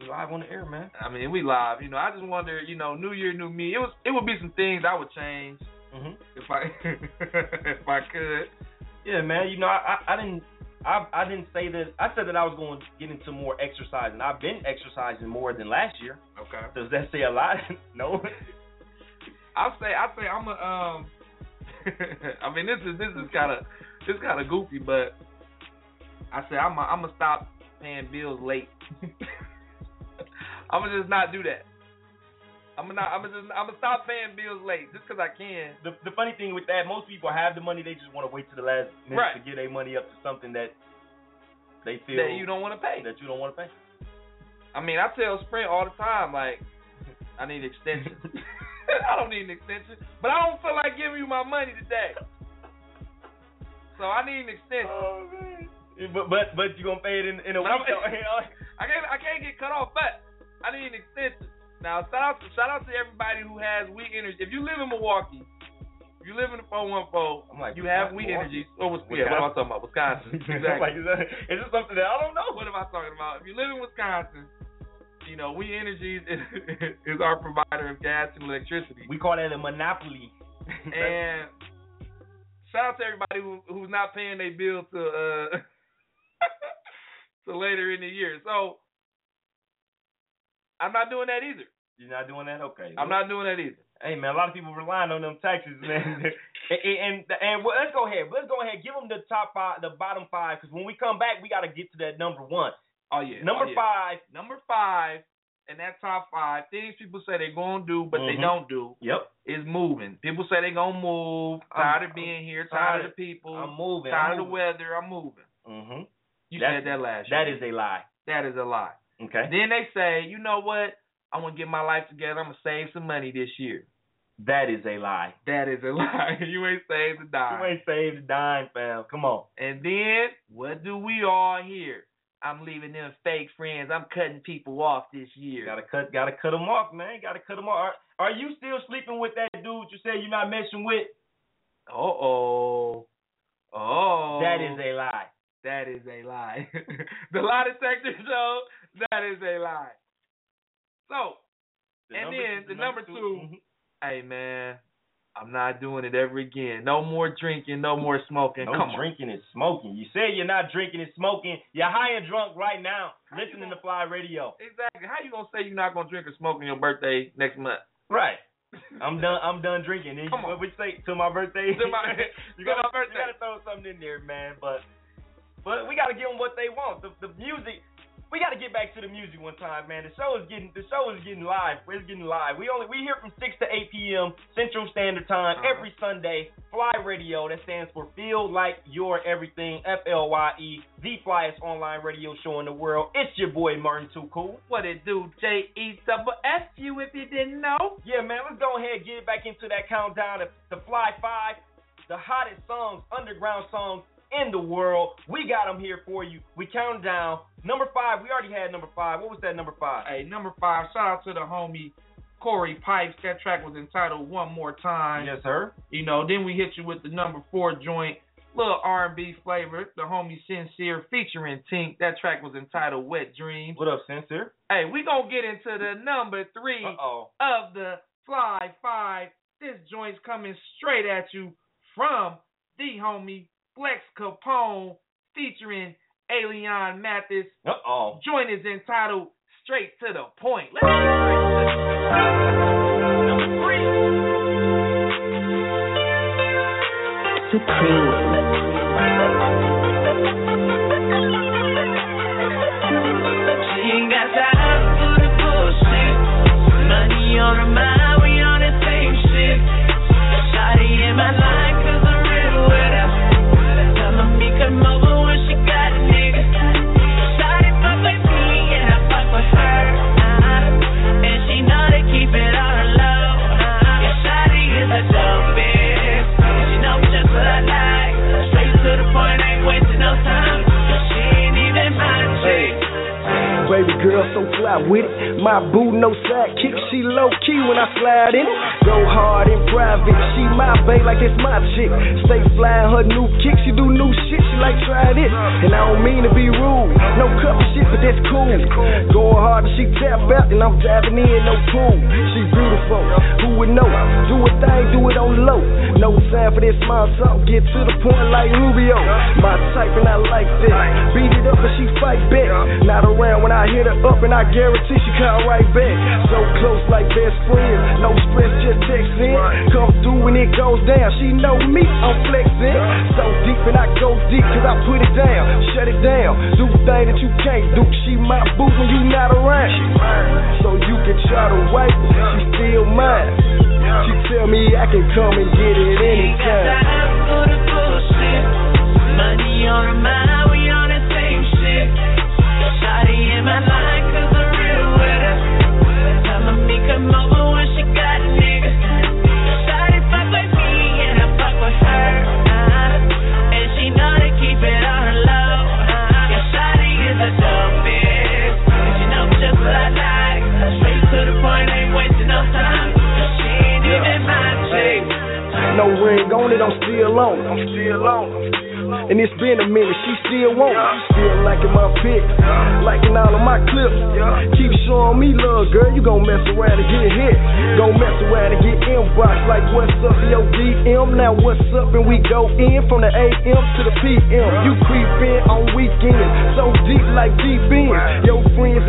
we live on the air, man. I mean we live. You know I just wonder you know New Year New Me. It was it would be some things I would change hmm if I if I could. Yeah, man. You know, I I, I didn't. I, I didn't say that. I said that I was going to get into more exercise, and I've been exercising more than last year. Okay. Does that say a lot? no. I say I say I'm a um. I mean this is this is kind of this kind of goofy, but I say I'm a, I'm gonna stop paying bills late. I'm gonna just not do that. I'm gonna not, I'm gonna just I'm gonna stop paying bills late just because I can. The the funny thing with that, most people have the money. They just want to wait to the last minute Right. to get their money up to something that they feel That you don't want to pay. that you don't want to pay. I mean I tell Sprint all the time like I need extension. I don't need an extension, but I don't feel like giving you my money today. So I need an extension. Oh man. But but but you gonna pay it in in a But week. though, you know? I can't I can't get cut off, but I need an extension. Now shout out to shout out to everybody who has weak energy. If you live in Milwaukee, if you live in the four one four, I'm like, you have weak energy. Oh, what's yeah, what am I talking about? Wisconsin. I'm Exactly. like, is, that, is this something that I don't know? what am I talking about? If you live in Wisconsin, you know, We energy is, is our provider of gas and electricity. We call that a monopoly. And shout out to everybody who who's not paying their bill to uh to later in the year. So I'm not doing that either. You're not doing that, okay? I'm not doing that either. Hey man, a lot of people relying on them taxes, man. and and, and well, let's go ahead. Let's go ahead. Give them the top five, the bottom five, because when we come back, we got to get to that number one. Oh yeah. Number oh, yeah. five. Number five, and that top five things people say they're gonna do, but they Mhm. don't do, Yep. is moving. People say they're gonna move. I'm- Tired of being here. tired Tired of the people. I'm moving. Tired I'm of the weather. I'm moving. Mm-hmm. You That's- said that last That year. is a lie. that is a lie. Okay. Then they say, you know what? I'm gonna get my life together. I'm gonna save some money this year. That is a lie. That is a lie. you ain't saved a dime. You ain't saved a dime, fam. Come on. And then what do we all hear? I'm leaving them fake friends. I'm cutting people off this year. Gotta cut. Gotta cut them off, man. Gotta cut them off. Are, are you still sleeping with that dude you said you're not messing with? Uh oh. Oh. That is a lie. That is a lie. the lie detector show. That is a lie. So, The and number- then the number two. Mhm. hey man, I'm not doing it ever again. No more drinking. No more smoking. No Come on. drinking and smoking. You say you're not drinking and smoking. You're high and drunk right now, How listening gonna- to FLYE Radio. Exactly. How you gonna say you're not gonna drink or smoke on your birthday next month? Right. I'm done. I'm done drinking. Come you, on. what say to my birthday? To my- you gotta, my birthday. You gotta throw something in there, man. But but we gotta give them what they want. The, the music. We gotta get back to the music one time, man. The show is getting the show is getting live. It's getting live. We only we here from six to eight p.m. Central Standard Time Uh-huh. every Sunday. FLYE Radio. That stands for Feel Like Your Everything. F L Y E. The flyest online radio show in the world. It's your boy Martin Too Cool. What it do, J E double F you if you didn't know. Yeah, man, let's go ahead and get back into that countdown. The Fly Five, the hottest songs, underground songs in the world. We got them here for you. We count down. Number five, we already had number five. What was that number five? Hey, number five, shout out to the homie Corey Pipes. That track was entitled One More Time. Yes, sir. You know, then we hit you with the number four joint, little R&B flavor, the homie Sincere featuring Tink. That track was entitled Wet Dreams. What up, Sincere? Hey, we gonna get into the number 3 Uh-oh. of the Fly Five. This joint's coming straight at you from the homie Flex Capone featuring Alien Mathis. Uh-oh. Joint is entitled Straight to the Point. Let's get straight to the Number three. She girl so fly with it. My boo no sidekick. She low key when I slide in. Go hard in private. She my babe like it's my chick. Stay flying her new kick. She do new shit. She like try this. And I don't mean to be rude. No cup of shit, but that's cool. Going hard and she tap out and I'm diving in no pool. She beautiful. Who would know? Do a thing, do it on low. No time for this small talk. Get to the point like Rubio. My type and I like that. Beat it up and she fight back. Not around when I hit her up and I guarantee she come right back. So close like best friends. No stress, just text in. Come through when it goes down. She know me, I'm flexing. So deep and I go deep cause I put it down. Shut it down. Do the thing that you can't do. She my boo when you not around. So you can try to wipe her. She still mine. She tell me I can come and get it anytime. Money on her mind, we on the same shit. Shawty in my line, No ring on it, I'm still on. I'm still on. And it's been a minute, she still want it. Still liking my pics, liking all of my clips. Keep showing me love, girl. You gon' mess around and get hit. Gon' mess around and get inbox like what's up your DM. Now what's up and we go in from the AM to the PM. You creep in on weekends, so deep like deep in. Friends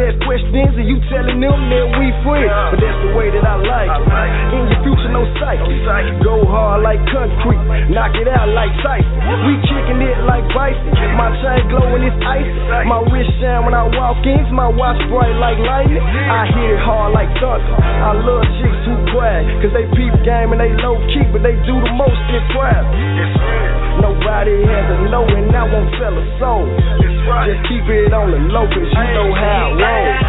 ask questions and you telling them that we friends. But that's the way that I like it. In your future, no psychic. Go hard like concrete, knock it out like Tyson. We kicking it like bison. My chain glowing, it's ice. My wrist shine when I walk in, my watch bright like lightning. I hit it hard like thunder. I love chicks who brag, cause they peep game and they low key, but they do the most in private. Nobody has a know, and I won't sell a soul. Just keep it on the low, cause you know how it rolls.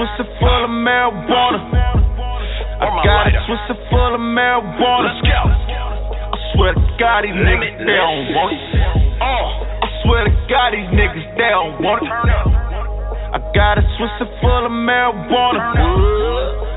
Got a Swisher full of marijuana. I got a Swisher full of marijuana. Let's go. I swear to God, these niggas, they don't want it. Uh, I swear to God, these niggas, they don't want it. I got a Swisher full of marijuana.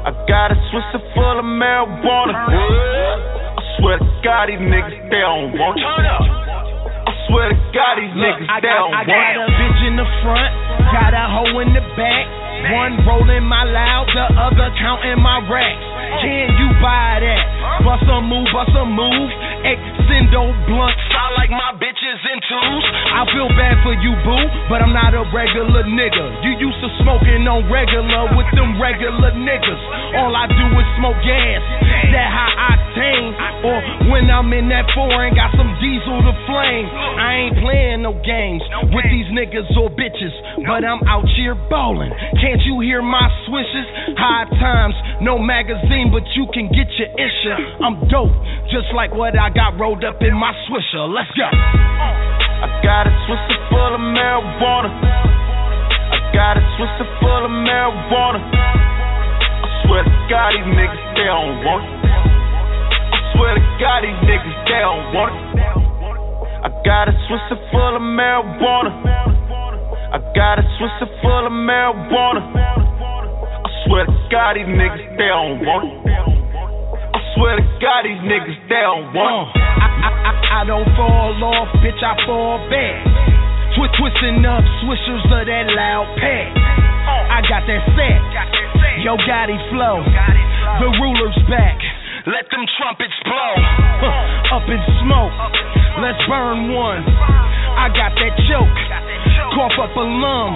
I got a Swisher full of marijuana. I swear to God, these niggas, they don't want it. I swear to God, these niggas, they don't I got a bitch in the front, got a hoe in the back. One rolling my loud, the other counting my racks. Can you buy that? Bust a move, bust a move. Extendo blunt, I like my bitches in twos. I feel bad for you, boo, but I'm not a regular nigga. You used to smoking on regular with them regular niggas. All I do is smoke gas, that high octane. Or when I'm in that foreign, got some diesel to flame. I ain't playing no games with these niggas or bitches, but I'm out here ballin'. Can't you hear my swishes? High times, no magazine, but you can get your issue. I'm dope, just like what I got rolled up in my swisher. Let's go. I got a twister full of marijuana. I got a twister full of marijuana. I swear to God, these niggas, they don't want it. I swear to God, these niggas, they don't want it. I got a twister full of marijuana. I got a twister full of marijuana. I swear to God, these niggas, they don't want it. I swear to God, these niggas, they don't want it. Uh. I, I, I, I don't fall off, bitch, I fall back. Twi- twisting up swishers of that loud pack. I got that set. Yo, Gotti flow. The ruler's back. Let them trumpets blow. Huh. Up in smoke. Let's burn one. I got that choke. Cough up a lung.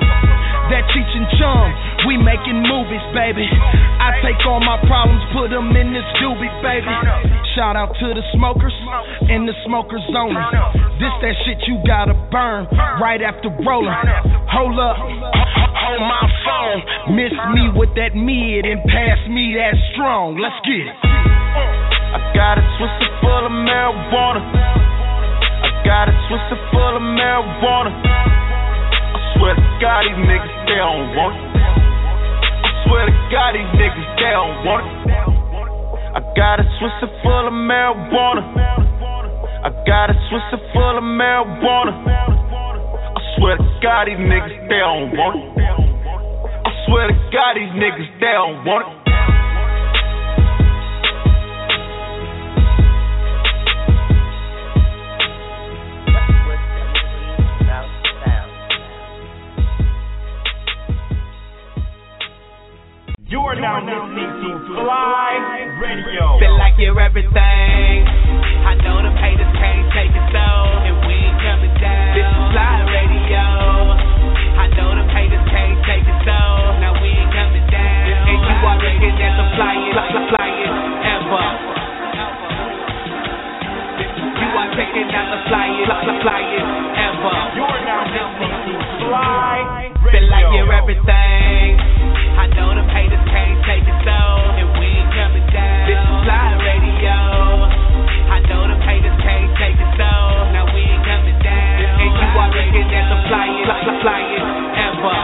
That teaching chum. We making movies, baby. I take all my problems, put them in this doobie, baby. Shout out to the smokers and the smokers only. This that shit you gotta burn right after rolling. Hold up, hold my phone. Miss me with that mid and pass me that strong. Let's get it. I got a twister full of marijuana. I got a twister full of marijuana. Swear to God, these niggas, they don't want it. I swear to God, these niggas, they don't want it. I got a twister full of marijuana. I got a twister full of marijuana. I swear to God, these niggas, they don't want it. I swear to God, these niggas, they don't want it. Radio. Feel like you're everything. I know them haters can't take it so, and we ain't coming down. This is FLYE Radio. I know them haters can't take it so, now we ain't coming down. And you are looking at the flyest, fly- flyest ever. You are checking out the flyest, fly- flyest ever. You are now listening to FLYE Radio. Feel like you're everything. I know them haters can't looking at the flyest, fly- flyest ever.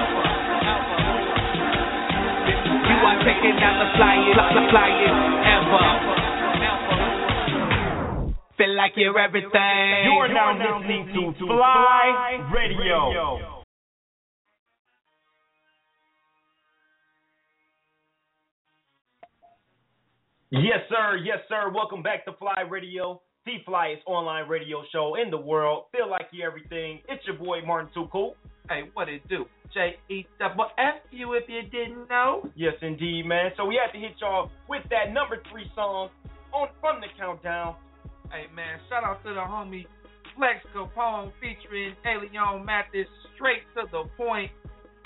You are checking out the flyest, fly- flyest ever. Feel like you're everything. You are now listening to FLYE Radio. Yes, sir. Yes, sir. Welcome back to FLYE Radio, the flyest online radio show in the world. Feel like you everything. It's your boy Martin Too Cool. Hey, what it do? J E double F you if you didn't know. Yes, indeed, man. So we had to hit y'all with that number three song on from the countdown. Hey man, shout out to the homie Flex Capone featuring Elion Mathis. Straight to the point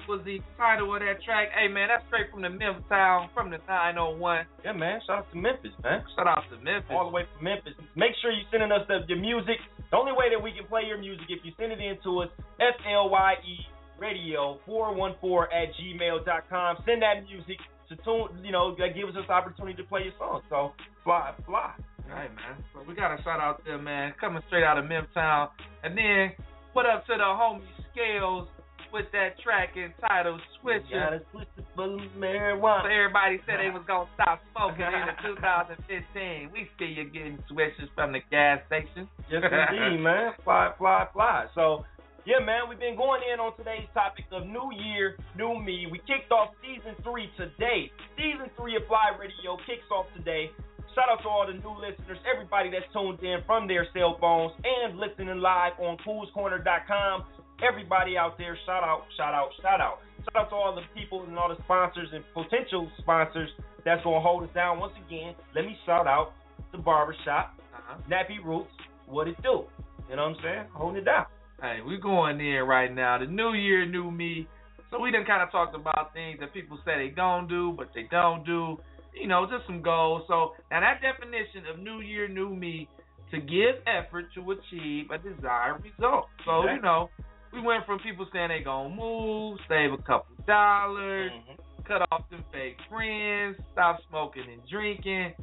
was the title of that track. Hey man, that's straight from the Memphis town, from the 901. Yeah, man. Shout out to Memphis, man. Shout out to Memphis. All the way from Memphis. Make sure you're sending us the, your music. The only way that we can play your music if you send it in to us, F L Y E radio 414 at gmail.com. Send that music to tune, you know, that gives us the opportunity to play your song. So fly, fly. All right, man. So we got a shout out there, man, coming straight out of Memtown. And then, what up to the homie Scales with that track entitled Swisher. Got a swisher full of marijuana. So everybody said they was gonna stop smoking in 2015. We see you getting switches from the gas station. Yes, indeed, man. Fly, fly, fly. So, yeah, man, we've been going in on today's topic of New Year, New Me. We kicked off season three today. Season three of FLYE Radio kicks off today. Shout out to all the new listeners, everybody that's tuned in from their cell phones and listening live on coolscorner.com. Everybody out there, shout out, shout out, shout out. Shout out to all the people and all the sponsors and potential sponsors that's going to hold us down. Once again, let me shout out the barbershop, Uh-huh. Nappy Roots, what it do. You know what I'm saying? Holding it down. Hey, we're going in right now. The new year, new me. So we done kind of talked about things that people say they gonna do, but they don't do. You know, just some goals. So now that definition of new year, new me, to give effort to achieve a desired result. So Okay. you know, we went from people saying they gonna move, save a couple dollars, Mm-hmm. cut off them fake friends, stop smoking and drinking,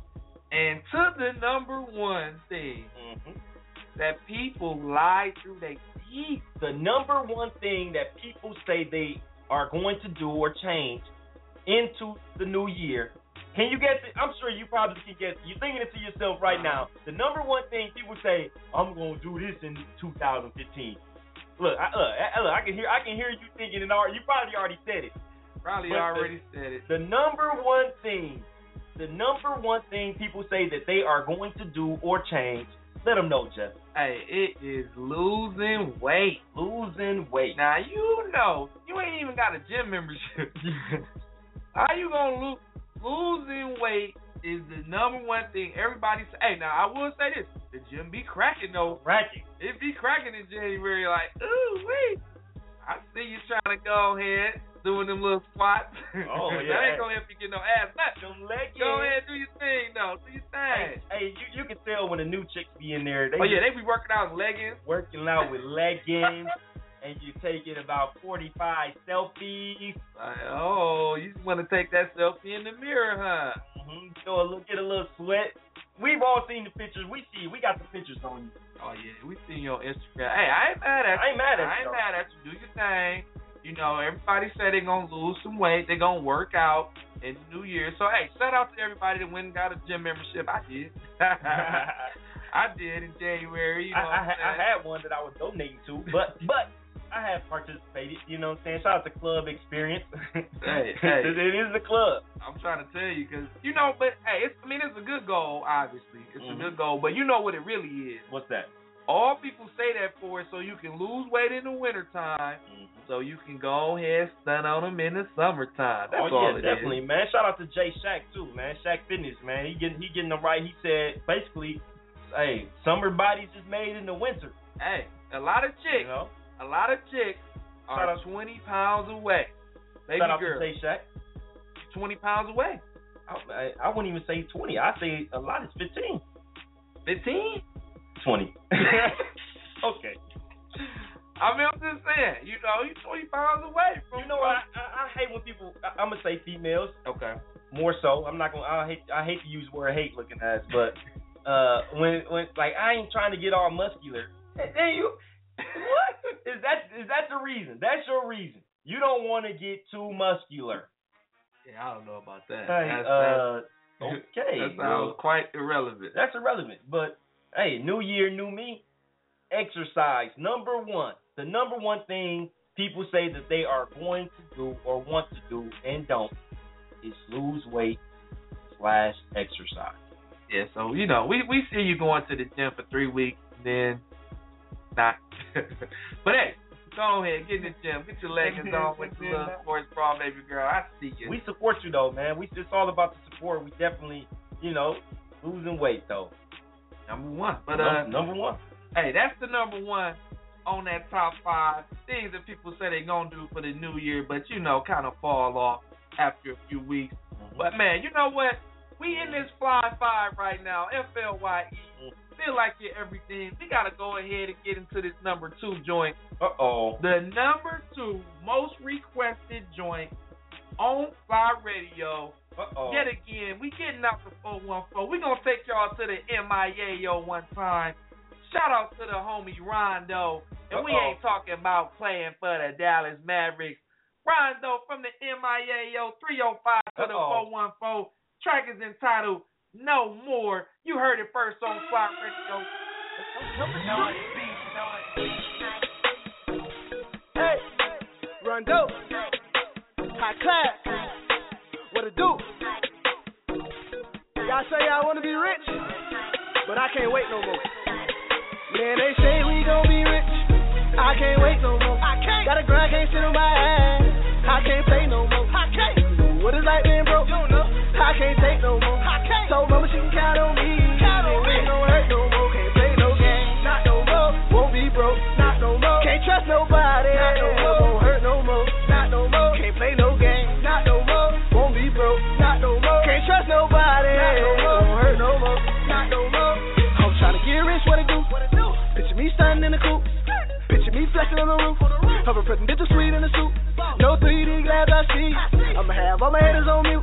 and to the number one thing Mm-hmm. that people lie through their teeth. The number one thing that people say they are going to do or change into the new year. Can you guess it? I'm sure you probably can guess. You're thinking it to yourself right now. The number one thing people say, I'm going to do this in 2015. Look, I, look, I, look, I can hear, I can hear you thinking it already. You probably already said it. Probably But the- already said it. The number one thing, the number one thing people say that they are going to do or change. Let them know, Jeff. Hey, it is losing weight. Losing weight. Now you know you ain't even got a gym membership. How you gonna lose? Losing weight is the number one thing everybody say. Hey, now I will say this: the gym be cracking though. Cracking. It be cracking in January. Like, ooh wait, I see you trying to go ahead doing them little squats. Oh, that yeah. ain't gonna help you get no ass. Nothing. Leggings. Go ahead, do your thing though. Do your thing. hey, you, you can tell when the new chicks be in there. They oh yeah, they be working out in leggings. working out with leggings, and you taking about 45 selfies. Like, oh, you want to take that selfie in the mirror, huh? Mm-hmm. Go a little, get a little sweat. We've all seen the pictures. We see. We got the pictures on you. Oh yeah, we seen your Instagram. Hey, I ain't mad at you. I ain't mad at I you, ain't though. mad at you. Do your thing. You know, everybody said they're gonna lose some weight. They're gonna work out in the new year. So hey, shout out to everybody that went and got a gym membership. I did. I did in January. You know I, I, I had one that I was donating to, but but I have participated. You know what I'm saying? Shout out to Club Experience. Hey, hey. it, is the club. I'm trying to tell you because you know, but hey, it's I mean it's a good goal. Obviously, it's Mhm. a good goal. But you know what it really is. What's that? All people say that for is so you can lose weight in the wintertime, so you can go ahead and stun on them in the summertime. That's oh all yeah, it is. definitely, man. Shout out to Jay Shack too, man. Shack Fitness, man. He getting he getting them right. He said basically, hey, summer bodies is made in the winter. Hey, a lot of chicks, You know. A lot of chicks Shout are out- 20 pounds away. Baby Shout out girl, to Jay Shack. 20 pounds away. I, I, I wouldn't even say 20. I say a lot is 15. 15? 20. okay. I mean, I'm just saying, you know, you're 20 pounds away from. You know what? I, I, I hate when people. I, I'm gonna say females. Okay. More so. I'm not gonna. I hate. I hate to use the word hate looking at, but uh, when when like I ain't trying to get all muscular. Then you, what is that? Is that the reason? That's your reason. You don't want to get too muscular. Yeah, I don't know about that. Hey, That's- uh, that's- okay. That sounds well, quite irrelevant. that's irrelevant. But hey, new year, new me. Exercise number one. The number one thing people say that they are going to do or want to do and don't is lose weight slash exercise. Yeah, so you know, we we see you going to the gym for three weeks, then but hey, go ahead, get in the gym, get your leggings on with the little sports bra, baby girl. I see you. We support you though, man. We it's all about the support. We definitely, you know, losing weight though. number one, but uh, number one. hey, that's the number one on that top five things that people say they're gonna do for the new year, but you know, kind of fall off after a few weeks. Mm-hmm. But man, you know what? We in this fly five right now, F L Y E. Feel like you're everything. We gotta go ahead and get into this number two joint. Uh oh. The number two most requested joint on FLYE Radio. Uh oh. Yet again, we getting out the 414. we going to take y'all to the MIA yo one time. Shout out to the homie Rondo. And we Uh-oh. ain't talking about playing for the Dallas Mavericks. Rondo from the MIA yo 305 to the Uh-oh. 414. Track is entitled No More. You heard it first on FLYE Radio. Hey, Rondo, high class, what it do? Y'all say y'all wanna be rich, but I can't wait no more. Man, they say we gon' be rich, I can't wait no more. I can't. Got a grind, can't sit on my ass. I can't play no more. I can't. What is like being no more. Not no more. I'm trying to get rich, what it do? Picture me standing in the coupe. Picture me flexing on the roof. Suite in suit. No 3D glass I see. I'ma have all my haters on mute.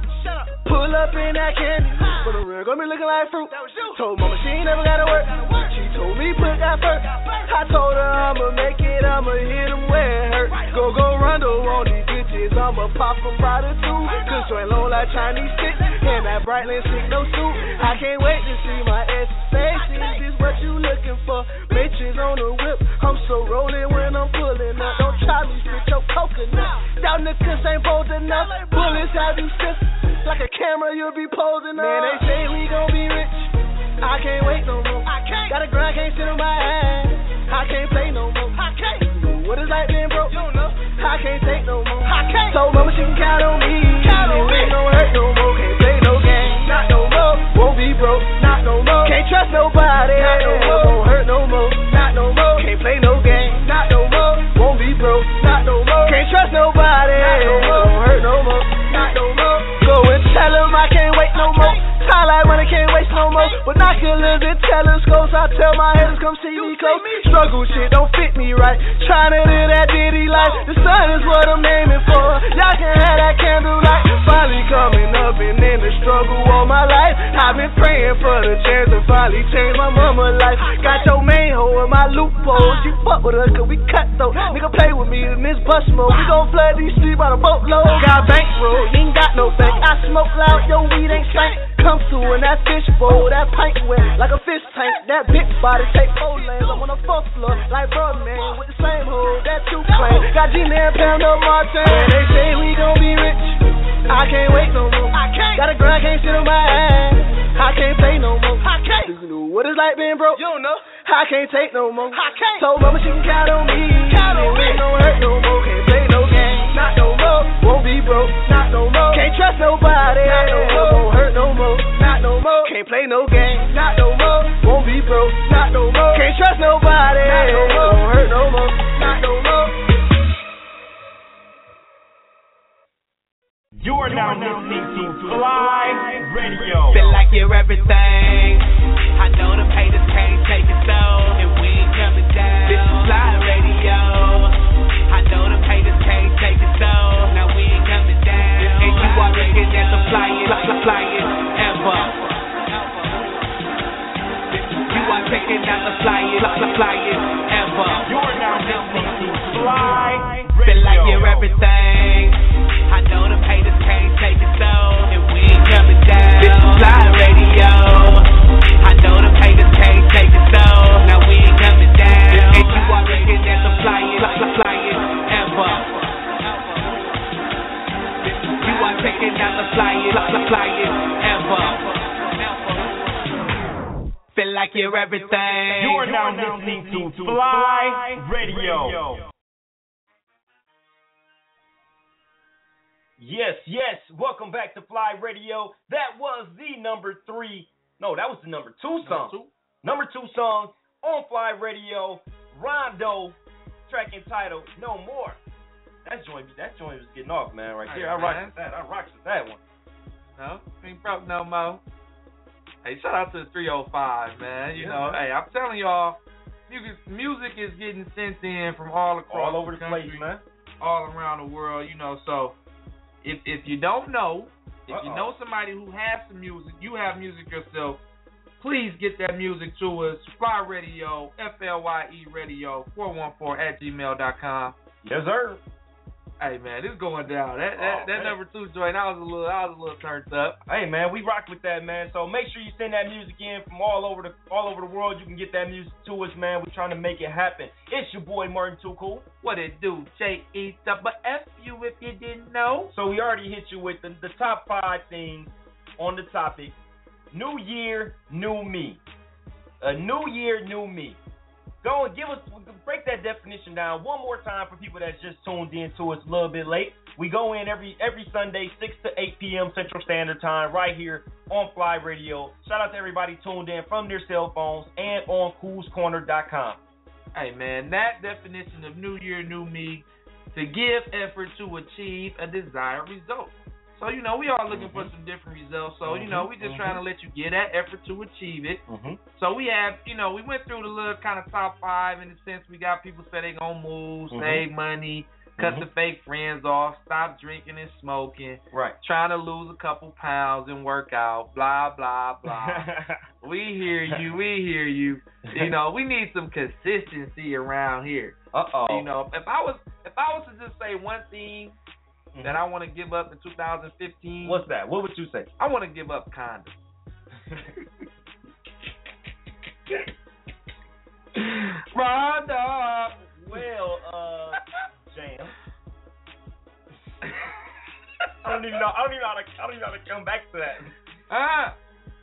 Pull up in that candy. But the real gonna be looking like fruit. Told mama she ain't never gotta work. She told me put first. I told her I'ma make it, I'ma where it. Go, go, Rondo on these bitches. I'ma pop right through. Cause joint low like Chinese and that Brightland stick, no suit. I can't wait to see my ass face. Is this what you looking for? Matrix on the whip. I'm so rolling when I'm pulling up. Don't try me, spit your coconut. Y'all niggas ain't bold enough. Bullets have you stiff. Like a camera, you'll be posing up. Man, they say we gon' be rich. I can't wait no more. I can't. Got a grind, can't sit on my ass. I can't play no more. I can't. What is like being broke? You know. I can't take no more. I can't. Told mama she can count on me. Count on me. Ain't no hurt no more. Can't play no game. Not no more. Won't be broke. Not no more. Can't trust nobody. Not no more. Won't hurt no more. Not no more. Can't play no game. Not no more. Won't be broke. Not no more. Can't trust nobody. Not no more. Won't hurt no more. Not no more. Go and tell him I can't wait no more. Highlight when I can't waste no more. Binoculars and telescopes. I tell my haters come see me close. Struggle shit don't fit me right. Trying to live that ditty life. The sun is what I'm aiming for. Y'all can have that candlelight. Finally coming up and in the struggle all my life. I've been praying for the chance to finally change my mama life. Got your main hoe in my loopholes. You fuck with us cause we cut though. Nigga play with me in this bus mode. We gon' flood these streets by the boatload. Got bankroll, ain't got no bank. I smoke loud, yo weed ain't stank. Come through in that fish bowl, that pint wet like a fish tank. That big body take four lanes. I'm on the fourth floor like Birdman with the same hole that you claim. Got Gina and Pound up Martin. And they say we gon' be rich. I can't wait no more. I can't. Got a grind, can't sit on my ass. I can't play no more. I can't. You know what it's like being broke? You don't know. I can't take no more. I can't. Told mama she can count on me. Count on me. No hurt no more. Can't more. Won't be broke. Not no more. Can't trust nobody. Not no more. Won't hurt no more. Not no more. Can't play no game. Not no more. Won't be broke. Not no more. Can't trust nobody. Not no more. Won't hurt no more. Not no more. You are now listening to FLYE Radio. Feel like you're everything. I know them haters can't take it so, down. And you are looking at the flyest, fly- flyest ever. You are checking out the flyest, fly- flyest ever. You are now listening to Fly. Feel like you're everything. I know them haters can't take it so, and we ain't coming down. This is FLYE Radio. I know them haters can't take it so, now we Everything. You are now listening to FLYE Radio. Yes, yes. Welcome back to FLYE Radio. That was the number three. No, that was the number two song. Number two song on FLYE Radio. Rondo, track entitled "No More." That joint, that joint was getting off, man. Right there, I Hey, rock with that. I rock with that one. No, ain't broke no more. Hey, shout out to the 305, man. You Yeah, know, man. hey, I'm telling y'all, music, music is getting sent in from all across All over the country, place, man. all around the world. You know, so if if you don't know, if you Uh-oh. know somebody who has some music, you have music yourself. Please get that music to us. FLYE Radio, F L Y E Radio, 414 at gmail.com. Yes, sir. Hey man, this going down. That that, Oh, that number two joint, I was a little I was a little turned up. Hey man, we rock with that man. So make sure you send that music in from all over the all over the world. You can get that music to us, man. We're trying to make it happen. It's your boy Martin Too Cool. What it do? J E double F U if you didn't know. So we already hit you with the, the top five things on the topic. New year, new me. A new year, new me. Go and give us break that definition down one more time for people that's just tuned in to us a little bit late. We go in every every Sunday, six to eight p.m. Central Standard Time, right here on FLYE Radio. Shout out to everybody tuned in from their cell phones and on CoolsCorner.com. Hey man, that definition of New Year, New Me, to give effort to achieve a desired result. So you know, we all looking for some different results. So you know, we just trying to let you get that effort to achieve it. Mm-hmm. So we have, you know, we went through the little kind of top five in the sense we got people say they gonna move, Mhm. save money, cut the fake friends off, stop drinking and smoking, Right. trying to lose a couple pounds and work out, blah blah blah. we hear you, we hear you. You know, we need some consistency around here. Uh oh. You know, if I was if I was to just say one thing Mm-hmm. that I want to give up in 2015, What's that? What would you say? I want to give up condoms. Rhonda. Well, uh, Jam. I don't even know. I don't even know how to. I don't even know how to come back to that. Ah,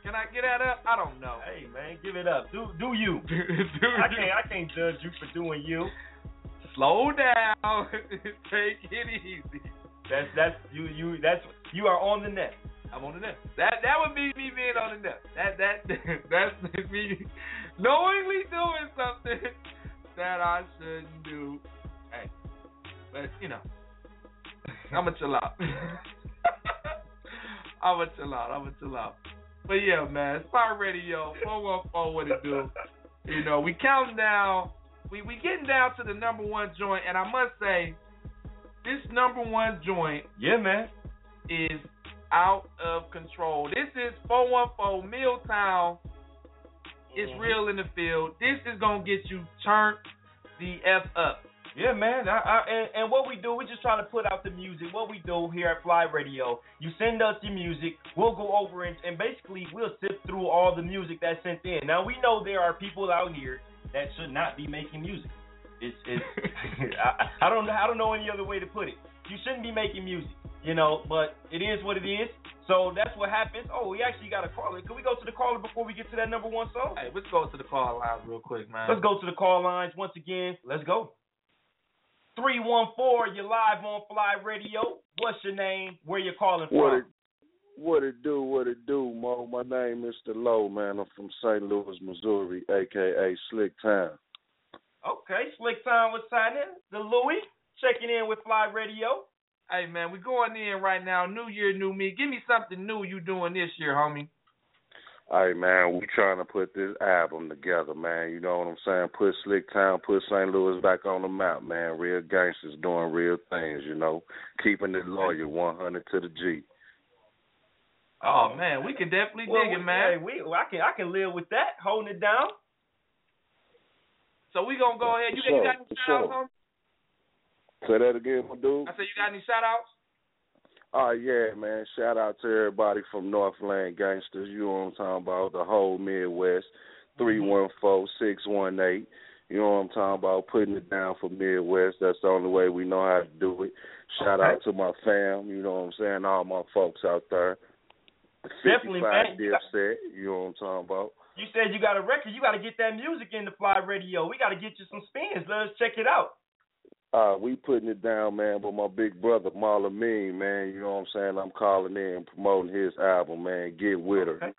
can I get that up? I don't know. Hey man, give it up. Do do you? Do I you. can't. I can't judge you for doing you. Slow down. Take it easy. That's that's you you that's you are on the net. I'm on the net. That that would be me being on the net. That that that's me knowingly doing something that I shouldn't do. Hey, but you know, I'ma chill out. I'ma chill out. I'ma chill out. But yeah, man, FLYE Radio, 414, what it do? You know, we counting down. We we getting down to the number one joint, and I must say, this number one joint Yeah, man. is out of control. This is 414 Milltown. It's Mhm. real in the field. This is gonna get you turned the f up. Yeah, man. I, I, and, and what we do, we just trying to put out the music. What we do here at FLYE Radio, you send us your music. We'll go over and, and basically we'll sift through all the music that's sent in. Now we know there are people out here that should not be making music. It's, it's I, I don't know. I don't know any other way to put it. You shouldn't be making music, you know. But it is what it is. So that's what happens. Oh, we actually got a caller. Can we go to the caller before we get to that number one song? Hey, let's go to the call line real quick, man. Let's go to the call lines once again. Let's go. 314, you're live on FLYE Radio. What's your name? Where you calling What from? it what it do, what it do, Mo. My name is Mr. Low, man. I'm from St. Louis, Missouri, aka Slick Town. Okay, Slick Time was signing. The Louis checking in with FLYE Radio. Hey man, we going in right now. New year, new me. Give me something new you doing this year, homie. Hey man, we trying to put this album together, man. You know what I'm saying? Put Slick Town, put St. Louis back on the map, man. Real gangsters doing real things, you know. Keeping it loyal, 100 to the G. Oh man, we can definitely Well, dig we- it, man. Hey, we, I can I can live with that. Holding it down. So we gonna go ahead. You, got- you got any sure, shout outs, sure. homie? Say that again, my dude. I said you got any shout outs? Oh yeah, man. Shout out to everybody from Northland Gangsters. You know what I'm talking about? The whole Midwest. Three one four six one eight. You know what I'm talking about? Putting it down for Midwest. That's the only way we know how to do it. Shout out to my fam. You know what I'm saying? All my folks out there. The Definitely, 55 man. Dipset. You know what I'm talking about? You said you got a record. You got to get that music in the FLYE Radio. We got to get you some spins. Let us check it out. Uh, we putting it down, man, but my big brother Marlon Mean, man, you know what I'm saying? I'm calling in promoting his album, man. Get with her.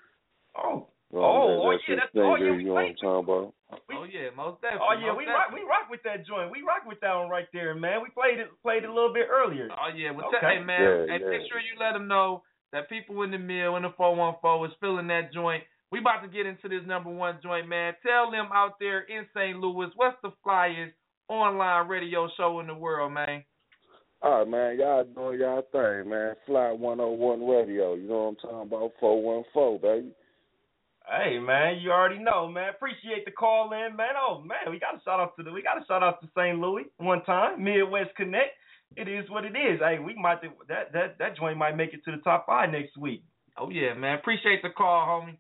Oh. You know what I'm Oh, saying? oh, That's yeah, his that's- oh, thing, yeah, you we know what I'm talking about? Oh yeah, most definitely. Oh yeah, most we rock we rock with that joint. We rock with that one right there, man. We played it played it a little bit earlier. Oh yeah, well, Okay. tell, hey man, Yeah, and yeah. make sure you let them know that people in the mill in the 414 is feeling that joint. We about to get into this number one joint, man. Tell them out there in St. Louis, what's the flyest online radio show in the world, man? All right, man, y'all doing y'all thing, man. Fly 101 Radio, you know what I'm talking about? 414, baby. Hey man, you already know, man. Appreciate the call in, man. Oh man, we got a shout out to the we got a shout out to St. Louis one time. Midwest Connect. It is what it is. Hey, we might that that that joint might make it to the top five next week. Oh yeah, man. Appreciate the call, homie.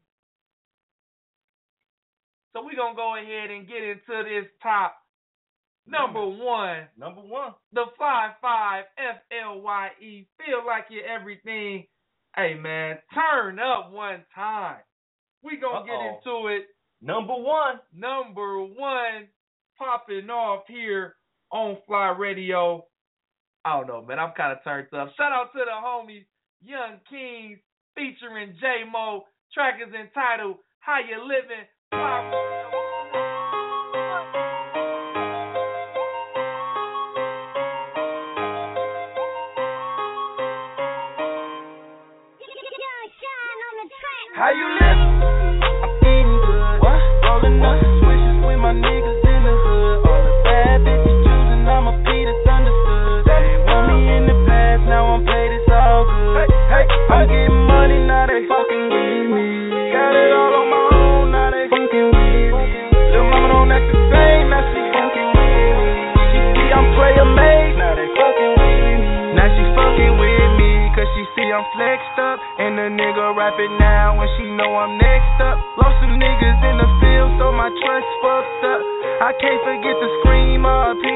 So we're gonna go ahead and get into this top number one. Number one. The Fly Five F L Y E. Feel like you're everything. Hey man, turn up one time. We gonna get Uh-oh. into it. Number one. Number one popping off here on FLYE Radio. I don't know, man. I'm kind of turned up. Shout out to the homies, Young Kings, featuring J Mo. Track is entitled "How You Living." Fly I can't forget the scream, RP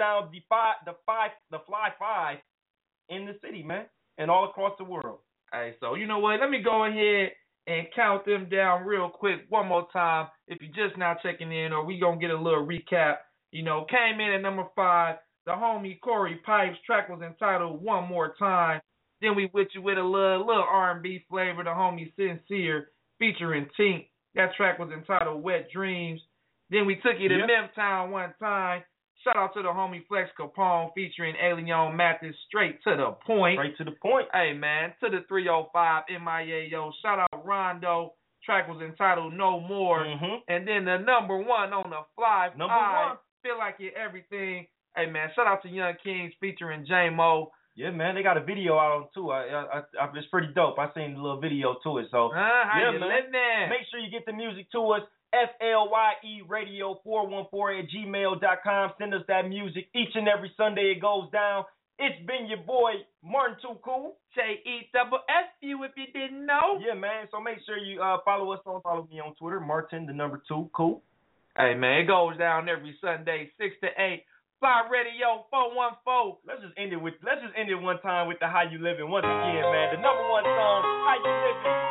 down the five, the five, the Fly Five in the city, man, and all across the world. All right, so you know what? Let me go ahead and count them down real quick one more time. If you're just now checking in, or we gonna get a little recap. You know, came in at number five. The homie Corey Pipes track was entitled "One More Time." Then we with you with a little little R&B flavor. The homie Sincere featuring Tink. That track was entitled "Wet Dreams." Then we took you to Yep. Memtown one time. Shout out to the homie Flex Capone featuring Alien Mathis. Straight to the point. Straight to the point. Hey man, to the 305 MIA yo. Shout out Rondo. Track was entitled No More. And then the number one on the fly. Mm-hmm. Number one. Feel like you're everything. Hey man, shout out to Young Kings featuring J Mo. Yeah, man, they got a video out too. I, I, I, it's pretty dope. I seen a little video to it. So? How yeah, you man. Make sure you get the music to us. F L Y E Radio 414 at gmail.com. Send us that music each and every Sunday it goes down. It's been your boy, Martin Too Cool. J E double F you if you didn't know. Yeah, man. So make sure you uh, follow us on follow me on Twitter, Martin the number two, cool. Hey man, it goes down every Sunday, six to eight. FLYE Radio 414. Let's just end it with let's just end it one time with the How You Living once again, man. The number one song, How You Living.